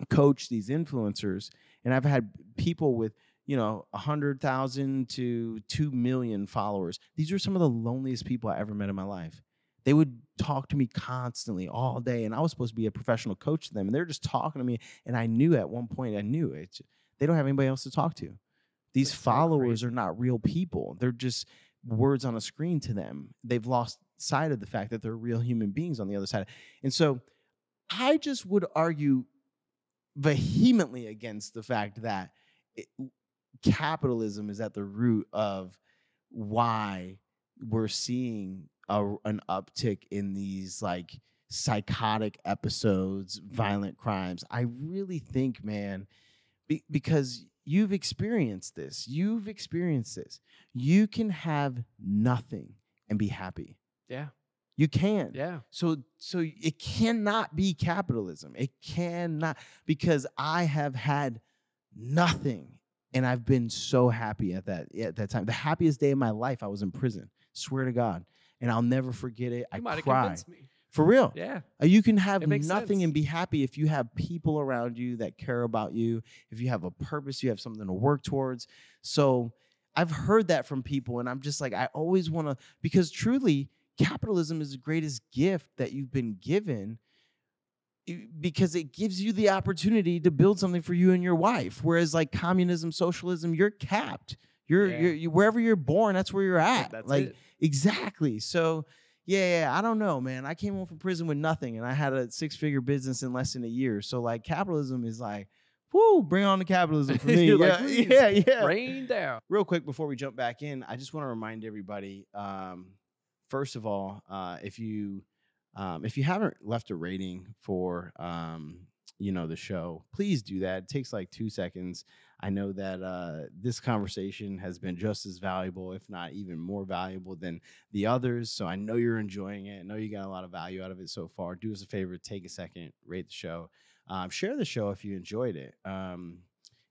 coach these influencers and i've had people with you know, 100,000 to 2 million followers. These are some of the loneliest people I ever met in my life. They would talk to me constantly all day, and I was supposed to be a professional coach to them, and they're just talking to me. And I knew at one point, I knew it. They don't have anybody else to talk to. These That's followers so are not real people. They're just words on a screen to them. They've lost sight of the fact that they're real human beings on the other side. And so I just would argue vehemently against the fact that it, capitalism is at the root of why we're seeing a, an uptick in these like psychotic episodes, violent crimes. I really think, man, be, because you've experienced this, you've experienced this. You can have nothing and be happy. Yeah. You can. Yeah. So so it cannot be capitalism. It cannot because I have had nothing and I've been so happy at that at that time. The happiest day of my life, I was in prison. Swear to God, and I'll never forget it. You I cried for real. Yeah. Uh, You can have nothing sense. and be happy if you have people around you that care about you, if you have a purpose, you have something to work towards. So I've heard that from people, and I'm just like, I always want to, because truly, capitalism is the greatest gift that you've been given because it gives you the opportunity to build something for you and your wife. Whereas, like communism, socialism, you're capped. You're, Yeah. you're you, wherever you're born, that's where you're at. That's like, it. Exactly. So, yeah, yeah, I don't know, man. I came home from prison with nothing, and I had a six-figure business in less than a year. So, like, capitalism is like, whoo, bring on the capitalism for me. <laughs> Like, yeah, "Please, yeah, yeah. Rain down. Real quick before we jump back in, I just want to remind everybody. Um, first of all, uh, if you um, if you haven't left a rating for um, you know the show, please do that. It takes like two seconds. I know that uh, this conversation has been just as valuable, if not even more valuable than the others. So I know you're enjoying it. I know you got a lot of value out of it so far. Do us a favor, take a second, rate the show, um, share the show if you enjoyed it. Um,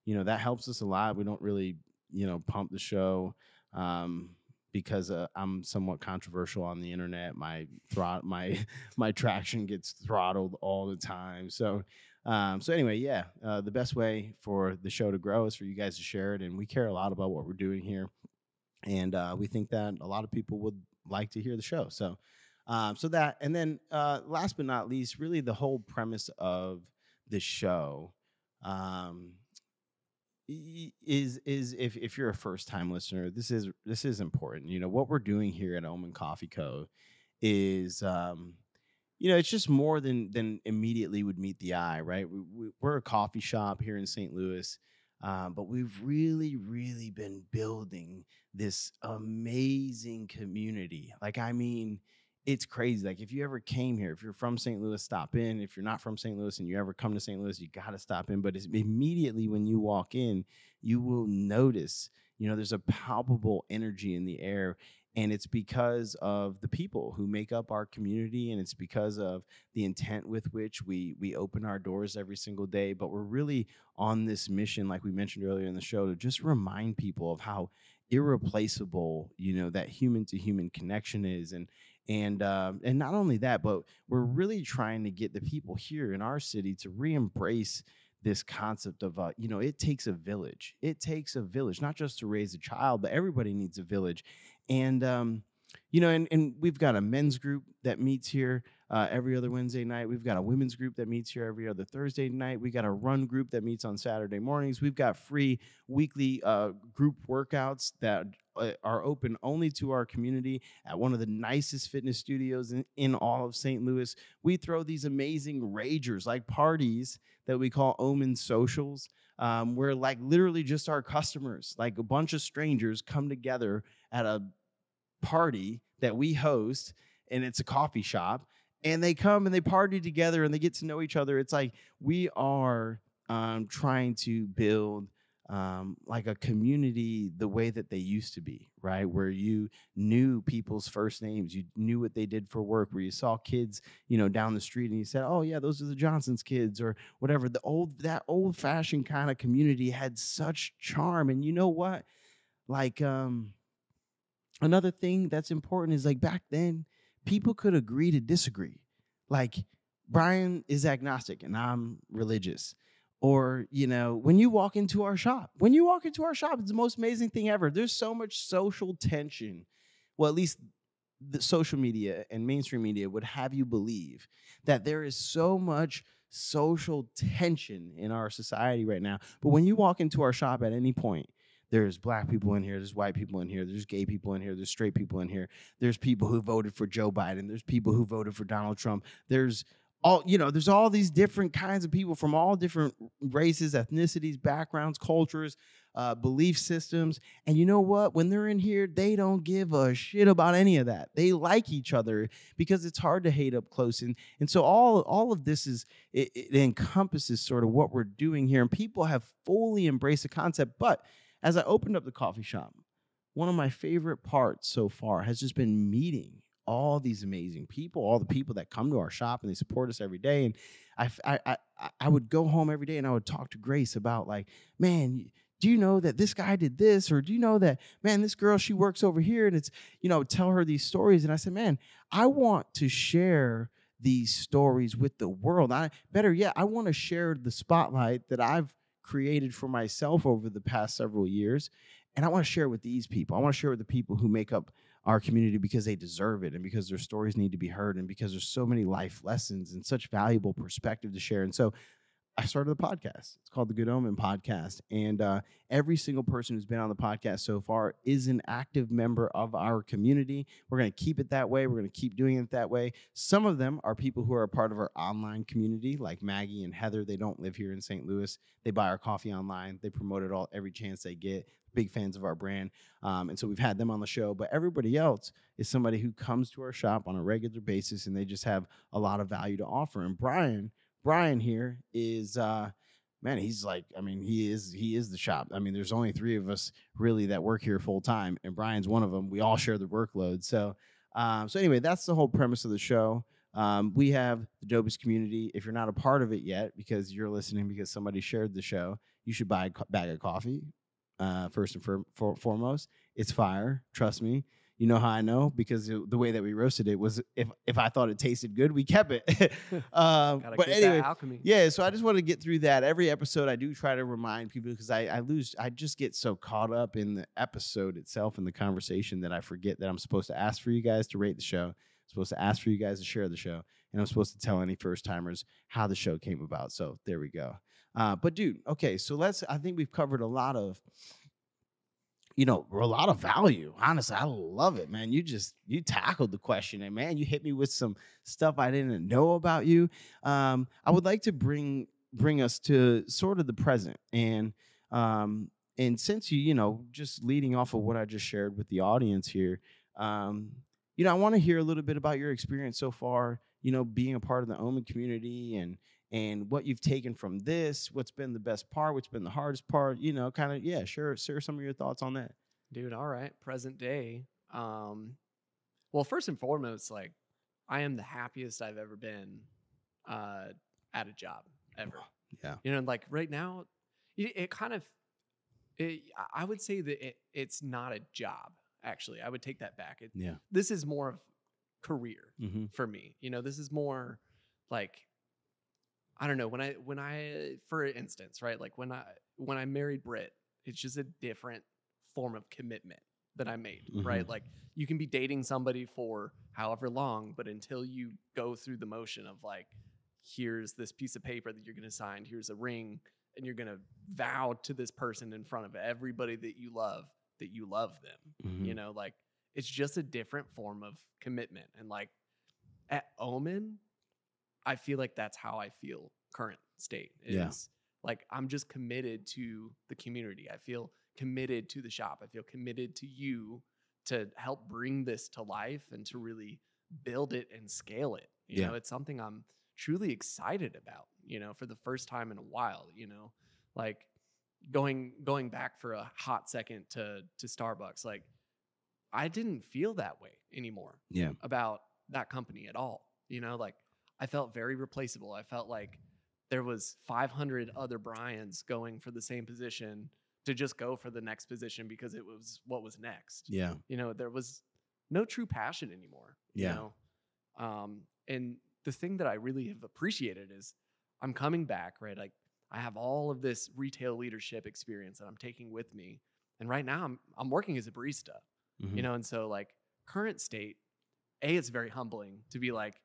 you know that helps us a lot. We don't really, you know, pump the show um, because uh, I'm somewhat controversial on the internet. My throt, my <laughs> my traction gets throttled all the time. So um, so anyway, yeah, uh, the best way for the show to grow is for you guys to share it, and we care a lot about what we're doing here, and uh, we think that a lot of people would like to hear the show. So, um, so that, and then uh, last but not least, really the whole premise of the show um, is is if if you're a first time listener, this is this is important. You know what we're doing here at Omen Coffee Co. is um, you know, it's just more than than immediately would meet the eye, right? We, we, we're a coffee shop here in St. Louis, um, but we've really, really been building this amazing community. Like, I mean, it's crazy. Like, if you ever came here, if you're from St. Louis, stop in. If you're not from St. Louis and you ever come to St. Louis, you got to stop in. But it's immediately when you walk in, you will notice, you know, there's a palpable energy in the air and it's because of the people who make up our community and it's because of the intent with which we we open our doors every single day. But we're really on this mission like we mentioned earlier in the show to just remind people of how irreplaceable you know that human to human connection is. And and um, and not only that but we're really trying to get the people here in our city to re-embrace this concept of uh, you know it takes a village. It takes a village not just to raise a child but everybody needs a village and um, you know, and, and we've got a men's group that meets here uh, every other Wednesday night. We've got a women's group that meets here every other Thursday night. We got a run group that meets on Saturday mornings. We've got free weekly uh, group workouts that uh, are open only to our community at one of the nicest fitness studios in, in all of St. Louis. We throw these amazing ragers like parties that we call Omen Socials. Um, where like literally just our customers, like a bunch of strangers, come together at a party that we host and it's a coffee shop and they come and they party together and they get to know each other. It's like we are um, trying to build um, like a community the way that they used to be right? Where you knew people's first names you knew what they did for work where you saw kids you know down the street and you said oh yeah those are the johnsons kids or whatever. The old that old fashioned kind of community had such charm and you know what? Like um another thing that's important is like back then people could agree to disagree. Like bryan is agnostic and i'm religious. Or you know when you walk into our shop when you walk into our shop it's the most amazing thing ever. There's so much social tension. Well at least the social media and mainstream media would have you believe that there is so much social tension in our society right now. But when you walk into our shop at any point there's black people in here, there's white people in here, there's gay people in here, there's straight people in here, there's people who voted for Joe Biden, there's people who voted for Donald Trump, there's all, you know, there's all these different kinds of people from all different races, ethnicities, backgrounds, cultures, uh, belief systems. And you know what? When they're in here, they don't give a shit about any of that. They like each other because it's hard to hate up close. And, and so all, all of this is, it, it encompasses sort of what we're doing here. And people have fully embraced the concept. But as I opened up the coffee shop, one of my favorite parts so far has just been meeting all these amazing people, all the people that come to our shop and they support us every day. And I, I, I would go home every day and I would talk to Grace about like, man, do you know that this guy did this? Or do you know that man this girl she works over here and it's you know tell her these stories? And i said man i want to share these stories with the world. I better yet i want to share the spotlight that i've created for myself over the past several years and i want to share with these people. I want to share with the people who make up our community because they deserve it and because their stories need to be heard and because there's so many life lessons and such valuable perspective to share. And so I started a podcast. It's called the Good Omen Podcast. And uh, every single person who's been on the podcast so far is an active member of our community. We're going to keep it that way. We're going to keep doing it that way. Some of them are people who are a part of our online community, like Maggie and Heather. They don't live here in St. Louis. They buy our coffee online. They promote it all every chance they get. Big fans of our brand. Um, and so we've had them on the show. But everybody else is somebody who comes to our shop on a regular basis and they just have a lot of value to offer. And Bryan, Bryan here is uh man, he's like, I mean, he is he is the shop. I mean, there's only three of us really that work here full time, and Bryan's one of them. We all share the workload. So um, so anyway, that's the whole premise of the show. Um, we have the dopest community. If you're not a part of it yet, because you're listening because somebody shared the show, you should buy a co- bag of coffee. Uh, first and for, for, foremost, it's fire. Trust me. You know how I know because it, the way that we roasted it was if if I thought it tasted good, we kept it. <laughs> <laughs> um, Gotta but get anyway, yeah. So I just want to get through that. Every episode, I do try to remind people because I, I lose. I just get so caught up in the episode itself and the conversation that I forget that I'm supposed to ask for you guys to rate the show. I'm supposed to ask for you guys to share the show, and I'm supposed to tell any first timers how the show came about. So there we go. Uh, but dude, okay. So let's. I think we've covered a lot of you know, a lot of value. Honestly, I love it, man. You just you tackled the question, and man, you hit me with some stuff I didn't know about you. Um, I would like to bring bring us to sort of the present, and um, and since you you know just leading off of what I just shared with the audience here, um, you know, I want to hear a little bit about your experience so far. You know, being a part of the Omen community and and what you've taken from this, what's been the best part, what's been the hardest part, you know, kind of, yeah, sure, share some of your thoughts on that. dude all right present day um well first and foremost like i am the happiest i've ever been uh at a job ever Yeah. you know like right now it, it kind of it, I- i would say that it, it's not a job actually i would take that back it, Yeah. this is more of career Mm-hmm. for me you know this is more like i don't know when i when i for instance right like when i when i married Britt it's just a different form of commitment that i made right Mhm. like you can be dating somebody for however long but until you go through the motion of like here's this piece of paper that you're going to sign here's a ring and you're going to vow to this person in front of everybody that you love that you love them Mm-hmm. you know like it's just a different form of commitment and like at omen i feel like that's how i feel current state is Yeah. like i'm just committed to the community i feel committed to the shop i feel committed to you to help bring this to life and to really build it and scale it you Yeah. know it's something i'm truly excited about you know for the first time in a while you know like going going back for a hot second to to starbucks like I didn't feel that way anymore Yeah. about that company at all. You know, like I felt very replaceable. I felt like there was 500 other Bryans going for the same position to just go for the next position because it was what was next. Yeah. You know, there was no true passion anymore. Yeah. You know? Um, and the thing that I really have appreciated is I'm coming back, right? Like I have all of this retail leadership experience that I'm taking with me. And right now I'm I'm working as a barista Mhm. you know and so like current state a it's very humbling to be like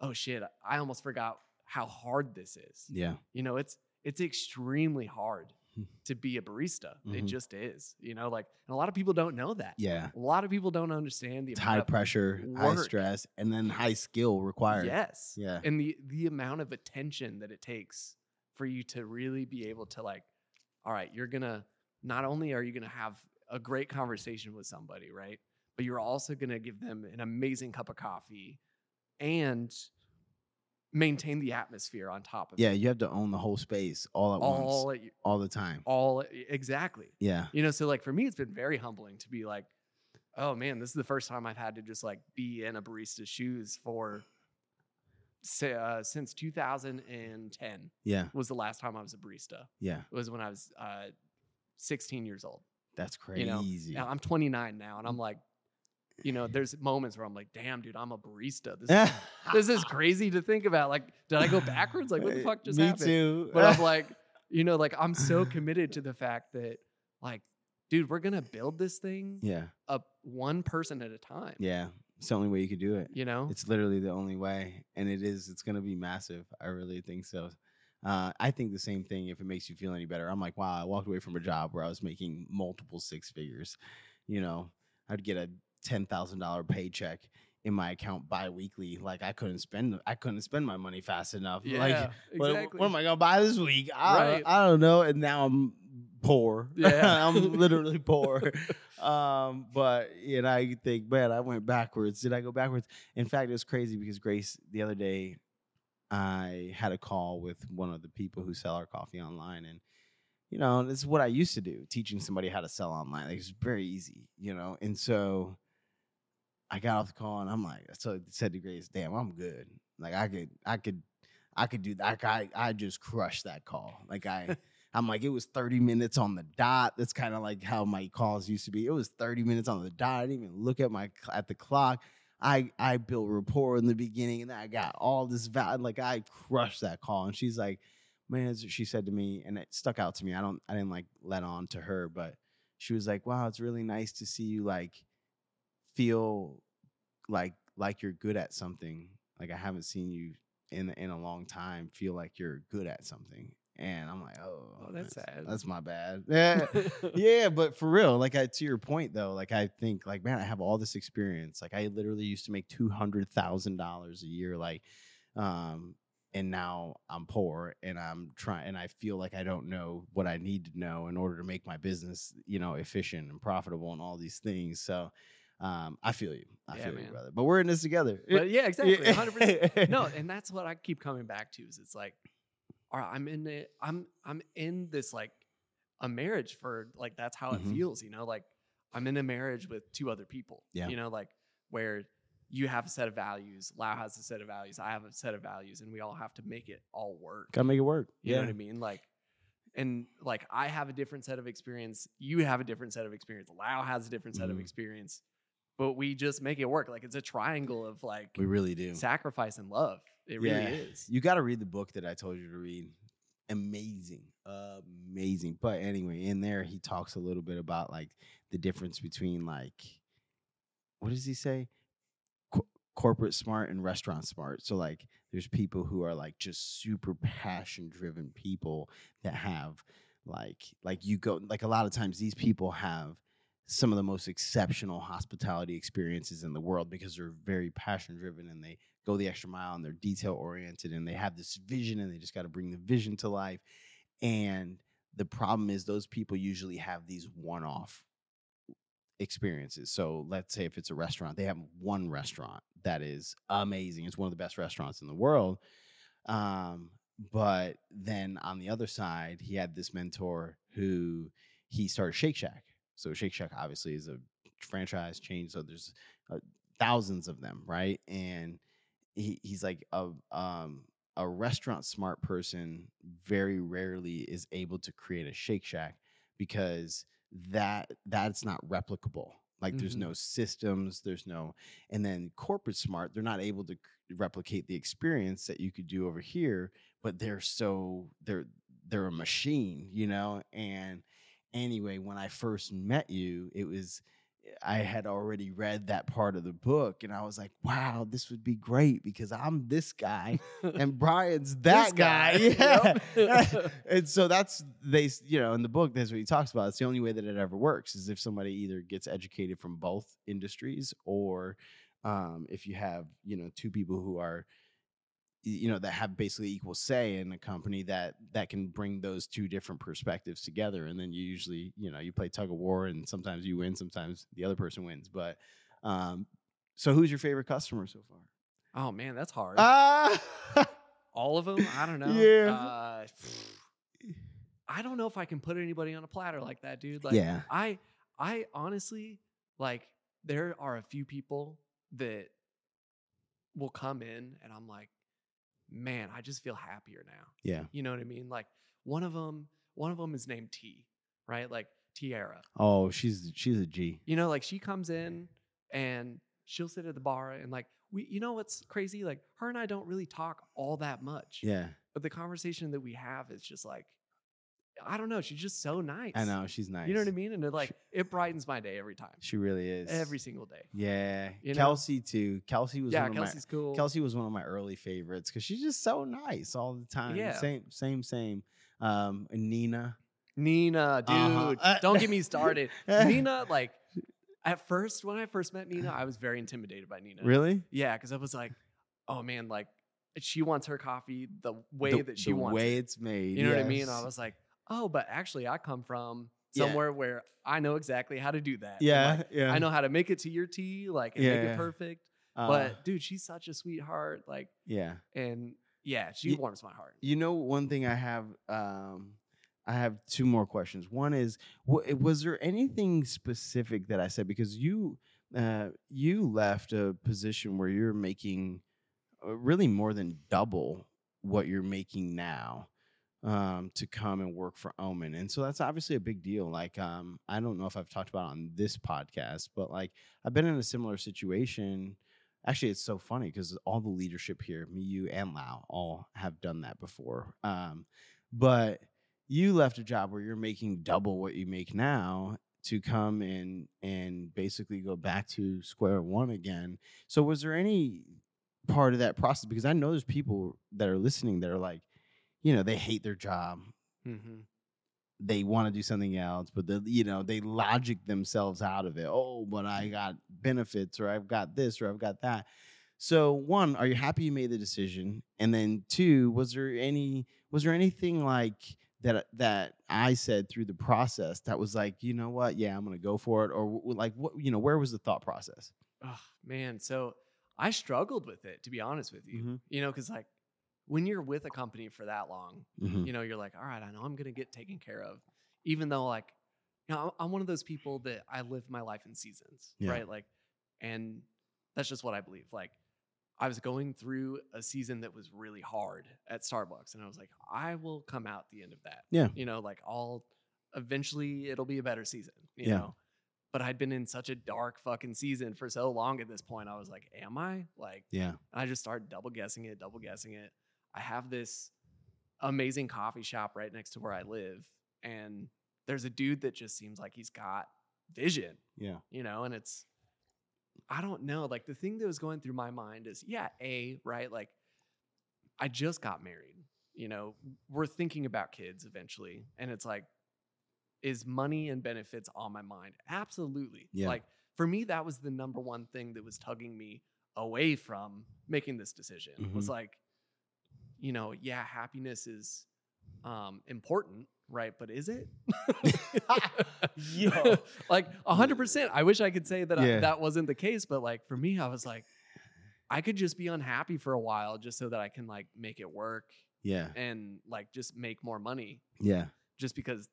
oh shit i almost forgot how hard this is Yeah. you know it's it's extremely hard Hmm. to be a barista it Mhm. just is you know like and a lot of people don't know that Yeah. a lot of people don't understand the high pressure, high stress, and then high skill required. yes Yeah. and the the amount of attention that it takes for you to really be able to like all right you're gonna not only are you gonna have a great conversation with somebody right but you're also gonna give them an amazing cup of coffee and maintain the atmosphere on top of it. Yeah. it You have to own the whole space all at all once, at, all the time. all exactly Yeah. you know so like for me it's been very humbling to be like oh man this is the first time i've had to just like be in a barista's shoes for say, uh, since 2010 Yeah. was the last time i was a barista Yeah. it was when i was uh, 16 years old. That's You know, crazy. I'm 29 now, and I'm like, you know, there's moments where I'm like, damn, dude, I'm a barista. This is, <laughs> this is crazy to think about. Like, did I go backwards? Like, what the fuck just Me happened? too. But I'm <laughs> like, you know, like I'm so <laughs> committed to the fact that, like, dude, we're gonna build this thing yeah, up one person at a time. yeah. It's the only way you could do it. You know? It's literally the only way, and it is. It's gonna be massive. I really think so. Uh, I think the same thing. If it makes you feel any better, I'm like, wow. I walked away from a job where I was making multiple six figures. You know, I'd get a ten thousand dollar paycheck in my account bi-weekly. Like I couldn't spend. I couldn't spend my money fast enough. <laughs> yeah, like what, exactly. what am I gonna buy this week? I, Right. don't, I don't know. And now I'm poor. <laughs> Yeah. I'm <laughs> literally poor. um, but you know, I think, man, I went backwards. Did I go backwards? In fact, it was crazy because Grace the other day, I had a call with one of the people who sell our coffee online, and you know, this is what I used to do, teaching somebody how to sell online. Like, it's very easy, you know, and so. I got off the call and I'm like, so I said to Grace, damn, I'm good. Like I could, I could, I could do that. I, I just crushed that call. Like I, <laughs> I'm like, it was 30 minutes on the dot. That's kind of like how my calls used to be. It was 30 minutes on the dot. I didn't even look at my at the clock. I I built rapport in the beginning, and I got all this value. Like I crushed that call, and she's like, "Man," she said to me, and it stuck out to me. I don't, I didn't like let on to her, but she was like, "Wow, it's really nice to see you like feel like like you're good at something. Like I haven't seen you in in a long time feel like you're good at something." And I'm like, "Oh, Oh, that's sad. That's my bad." Yeah <laughs> <laughs> yeah, but for real, like I to your point though, like I think like man, I have all this experience. Like I literally used to make two hundred thousand dollars a year, like, um, and now I'm poor and I'm trying, and I feel like I don't know what I need to know in order to make my business, you know, efficient and profitable and all these things. So, um, I feel you, I Yeah, feel you, brother. But we're in this together. but yeah, exactly. 100%. No, <laughs> no, and that's what I keep coming back to is it's like, all right, I'm in it. I'm I'm in this like a marriage for like that's how Mhm. it feels, you know, like I'm in a marriage with two other people. Yeah. You know, like where you have a set of values, Lau has a set of values, I have a set of values, and we all have to make it all work. gotta make it work. You know what I mean? Like, and like I have a different set of experience. You have a different set of experience. Lau has a different set of Mhm. experience. But we just make it work. Like it's a triangle of like we really do. sacrifice and love. It really is. You got to read the book that I told you to read. Amazing, amazing. But anyway, in there he talks a little bit about like the difference between like what does he say? Co- corporate smart and restaurant smart. So like there's people who are like just super passion driven people that have like like you go like a lot of times these people have some of the most exceptional hospitality experiences in the world because they're very passion driven and they go the extra mile and they're detail oriented and they have this vision and they just got to bring the vision to life. And the problem is those people usually have these one off experiences. So let's say if it's a restaurant, they have one restaurant that is amazing. It's one of the best restaurants in the world. Um, but then on the other side, he had this mentor who he started Shake Shack. So Shake Shack obviously is a franchise chain. So there's uh, thousands of them, right? And he, he's like a um a restaurant smart person very rarely is able to create a Shake Shack because that that's not replicable. Like there's Mhm. no systems, there's no, and then corporate smart, they're not able to replicate the experience that you could do over here, but they're so they're they're a machine, you know. And anyway, when I first met you, it was I had already read that part of the book, and I was like, "Wow, this would be great because I'm this guy, <laughs> and Bryan's that guy." guy, <laughs> Yeah. <laughs> and so that's they, you know, in the book, that's what he talks about. It's the only way that it ever works is if somebody either gets educated from both industries, or um, if you have, you know, two people who are you know that have basically equal say in a company that that can bring those two different perspectives together and then you usually you know you play tug of war and sometimes you win sometimes the other person wins but um so who's your favorite customer so far oh man, that's hard. ah All of them? I don't <laughs> know. Yeah. Uh, I don't know if I can put anybody on a platter like that, dude. Like yeah I I honestly like there are a few people that will come in and I'm like, man, I just feel happier now. yeah You know what I mean? Like one of them, one of them is named T. right? Like Tiara. Oh, she's she's a G. You know, like she comes in and she'll sit at the bar and like we you know what's crazy? Like her and I don't really talk all that much. Yeah, But the conversation that we have is just like I don't know, she's just so nice. I know she's nice. You know what I mean? And it like it brightens my day every time. She really is. Every single day. yeah, You know? Kelsey too. Kelsey was Yeah, one of my Kelsey's cool. Kelsey was one of my early favorites because she's just so nice all the time. Yeah. Same, same, same. Um, Nina. Nina, dude. Uh-huh. Uh, <laughs> don't get me started. <laughs> Nina, like at first, when I first met Nina, I was very intimidated by Nina. Really? Yeah, because I was like, oh man, like she wants her coffee the way the, that she wants. way it. it's made. You know what I mean? I was like, oh, but actually, I come from Yeah. somewhere where I know exactly how to do that. Yeah, like, yeah. I know how to make it to your tea, like and make it perfect. Uh, but dude, she's such a sweetheart. Like, yeah. and yeah, she Ye- warms my heart. You know, one thing I have, um, I have two more questions. One is, wa- was there anything specific that I said because you, uh, you left a position where you're making uh, really more than double what you're making now um, to come and work for Omen, and so that's obviously a big deal. Like, um, I don't know if I've talked about on this podcast, but like I've been in a similar situation. Actually, it's so funny because all the leadership here, me, you, and Lau, all have done that before. Um, but you left a job where you're making double what you make now to come in and basically go back to square one again. So, was there any part of that process? Because I know there's people that are listening that are like, you know, they hate their job Mm-hmm. they want to do something else, but the you know they logic themselves out of it. Oh, but I got benefits, or I've got this, or I've got that. So one, are you happy you made the decision? And then two, was there any was there anything like that that I said through the process that was like, you know what, yeah, I'm gonna go for it, or like what you know, where was the thought process? Oh man, so I struggled with it to be honest with you. Mhm. You know, because like when you're with a company for that long, Mhm. you know, you're like, all right, I know I'm gonna get taken care of, even though like, you know, I'm I'm one of those people that I live my life in seasons, Yeah. right? Like, and that's just what I believe. Like, I was going through a season that was really hard at Starbucks, and I was like, I will come out the end of that. Yeah. you know, like I'll eventually it'll be a better season. You Yeah. know. But I'd been in such a dark fucking season for so long at this point. I was like, am I? Like, Yeah, and I just started double guessing it, double guessing it. I have this amazing coffee shop right next to where I live. And there's a dude that just seems like he's got vision, yeah, you know, and it's, I don't know. Like the thing that was going through my mind is, yeah, A, right? Like I just got married, you know, we're thinking about kids eventually. And it's like, is money and benefits on my mind? Absolutely. Yeah. Like for me, that was the number one thing that was tugging me away from making this decision. Was Mhm. like, you know, yeah, happiness is um important, right? But is it? <laughs> Yo. <laughs> like a hundred percent. I wish I could say that I, that wasn't the case, but like for me, I was like, I could just be unhappy for a while just so that I can like make it work yeah, and like just make more money yeah. just because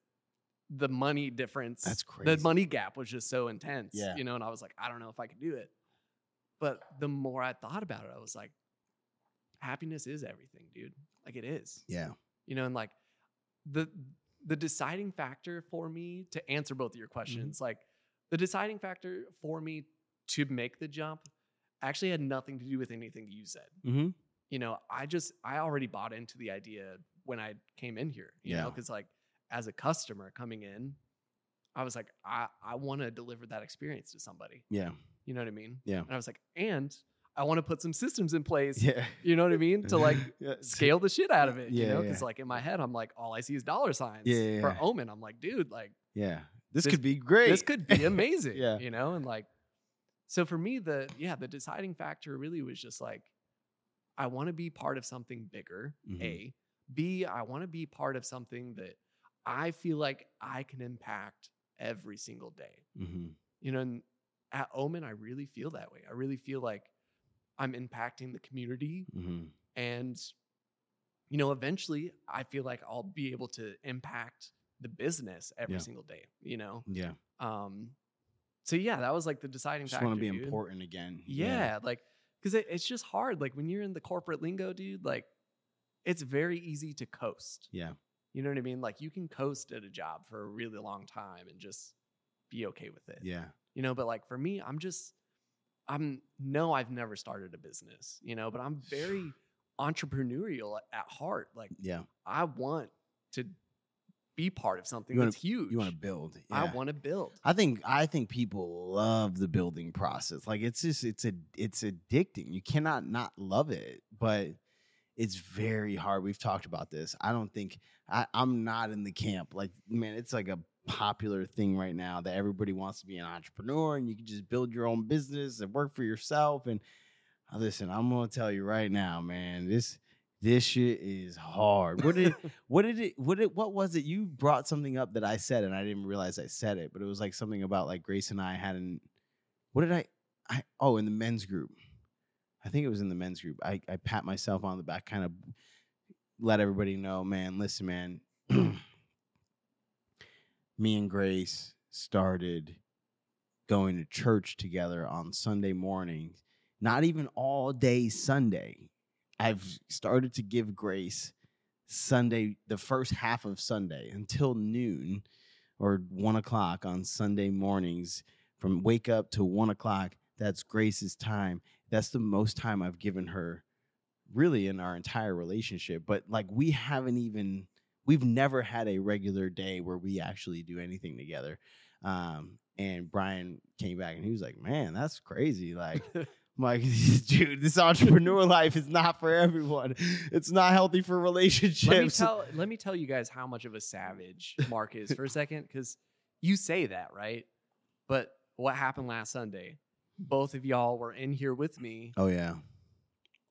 the money difference That's crazy. the money gap was just so intense Yeah. you know and i was like i don't know if i could do it but the more i thought about it i was like happiness is everything dude like it is Yeah, you know and like the the deciding factor for me to answer both of your Mm-hmm. questions like the deciding factor for me to make the jump actually had nothing to do with anything you said mm-hmm. you know, I just I already bought into the idea when I came in here, you know, Yeah. because like as a customer coming in, I was like, I, I want to deliver that experience to somebody. yeah, You know what I mean? Yeah. And I was like, and I want to put some systems in place, <laughs> yeah. you know what I mean? To like <laughs> Yeah, scale the shit out of it. you Yeah, know, yeah. because like in my head, I'm like, all I see is dollar signs Yeah, yeah, for yeah. Omen. I'm like, dude, like Yeah, this, This- could be great. this could be <laughs> amazing. Yeah. You know, and like so for me, the yeah, the deciding factor really was just like, I want to be part of something bigger, Mhm. A. B, I want to be part of something that I feel like I can impact every single day. hmm You know, and at Omen, I really feel that way. I really feel like I'm impacting the community hmm and you know eventually i feel like i'll be able to impact the business every Yeah. single day you know Yeah, um so yeah that was like the deciding factor. just want to be dude. important again. yeah, like because it, it's just hard like when you're in the corporate lingo dude like it's very easy to coast yeah, You know what I mean? Like you can coast at a job for a really long time and just be okay with it. Yeah. You know, but like for me, I'm just I'm no, I've never started a business, you know, but I'm very <sighs> entrepreneurial at heart. Like Yeah. I want to be part of something wanna- that's huge. You want to build. I want to build. I think I think people love the building process. Like it's just it's a it's addicting. You cannot not love it, but it's very hard. We've talked about this. I don't think I, I'm not in the camp. Like man, it's like a popular thing right now that everybody wants to be an entrepreneur and you can just build your own business and work for yourself. And uh, listen, I'm gonna tell you right now, man, this this shit is hard. What did <laughs> what did it what it what was it you brought something up that i said and i didn't realize i said it but it was like something about like grace and i hadn't what did i i oh in the men's group i think it was in the men's group i i pat myself on the back kind of let everybody know man listen man <clears throat> me and grace started going to church together on sunday mornings not even all day sunday i've started to give grace Sunday, the first half of Sunday until noon or one o'clock on Sunday mornings from wake up to one o'clock. That's Grace's time. That's the most time I've given her really in our entire relationship. But like we haven't even, we've never had a regular day where we actually do anything together. Um, and Bryan came back and he was like, man, that's crazy. Like, <laughs> I'm like, <laughs> dude, this entrepreneur life is not for everyone. It's not healthy for relationships. let me <laughs> tell let me tell you guys how much of a savage Mark is for a second, because you say that, right? But what happened last Sunday? Both of y'all were in here with me oh yeah,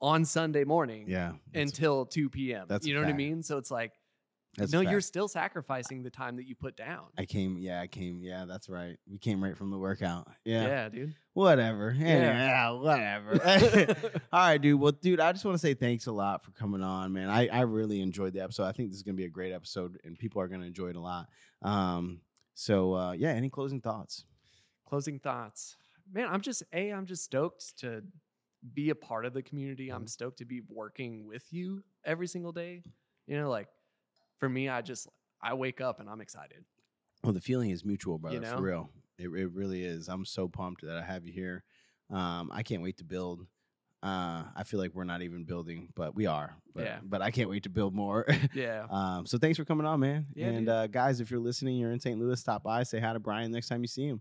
on Sunday morning yeah. Until 2 p.m. that's you know what I mean? So it's like, that's no, you're still sacrificing the time that you put down. I came. Yeah, I came. Yeah, that's right. We came right from the workout. Yeah. yeah dude. Whatever. Yeah. yeah, whatever. <laughs> <laughs> All right, dude. Well, dude, I just want to say thanks a lot for coming on, man. I, I really enjoyed the episode. I think this is gonna be a great episode, and people are gonna enjoy it a lot. Um. So uh, yeah. Any closing thoughts? Closing thoughts. Man, I'm just a. I'm just stoked to be a part of the community. I'm stoked to be working with you every single day. You know, like for me, I just I wake up and I'm excited. Well, the feeling is mutual, brother. know? For real, it, it really is. I'm so pumped that I have you here. Um, I can't wait to build. Uh, I feel like we're not even building, but we are. But, Yeah. But I can't wait to build more. <laughs> Yeah. um, so thanks for coming on, man. Yeah, and uh, guys, if you're listening, you're in St. Louis, stop by, say hi to Bryan next time you see him.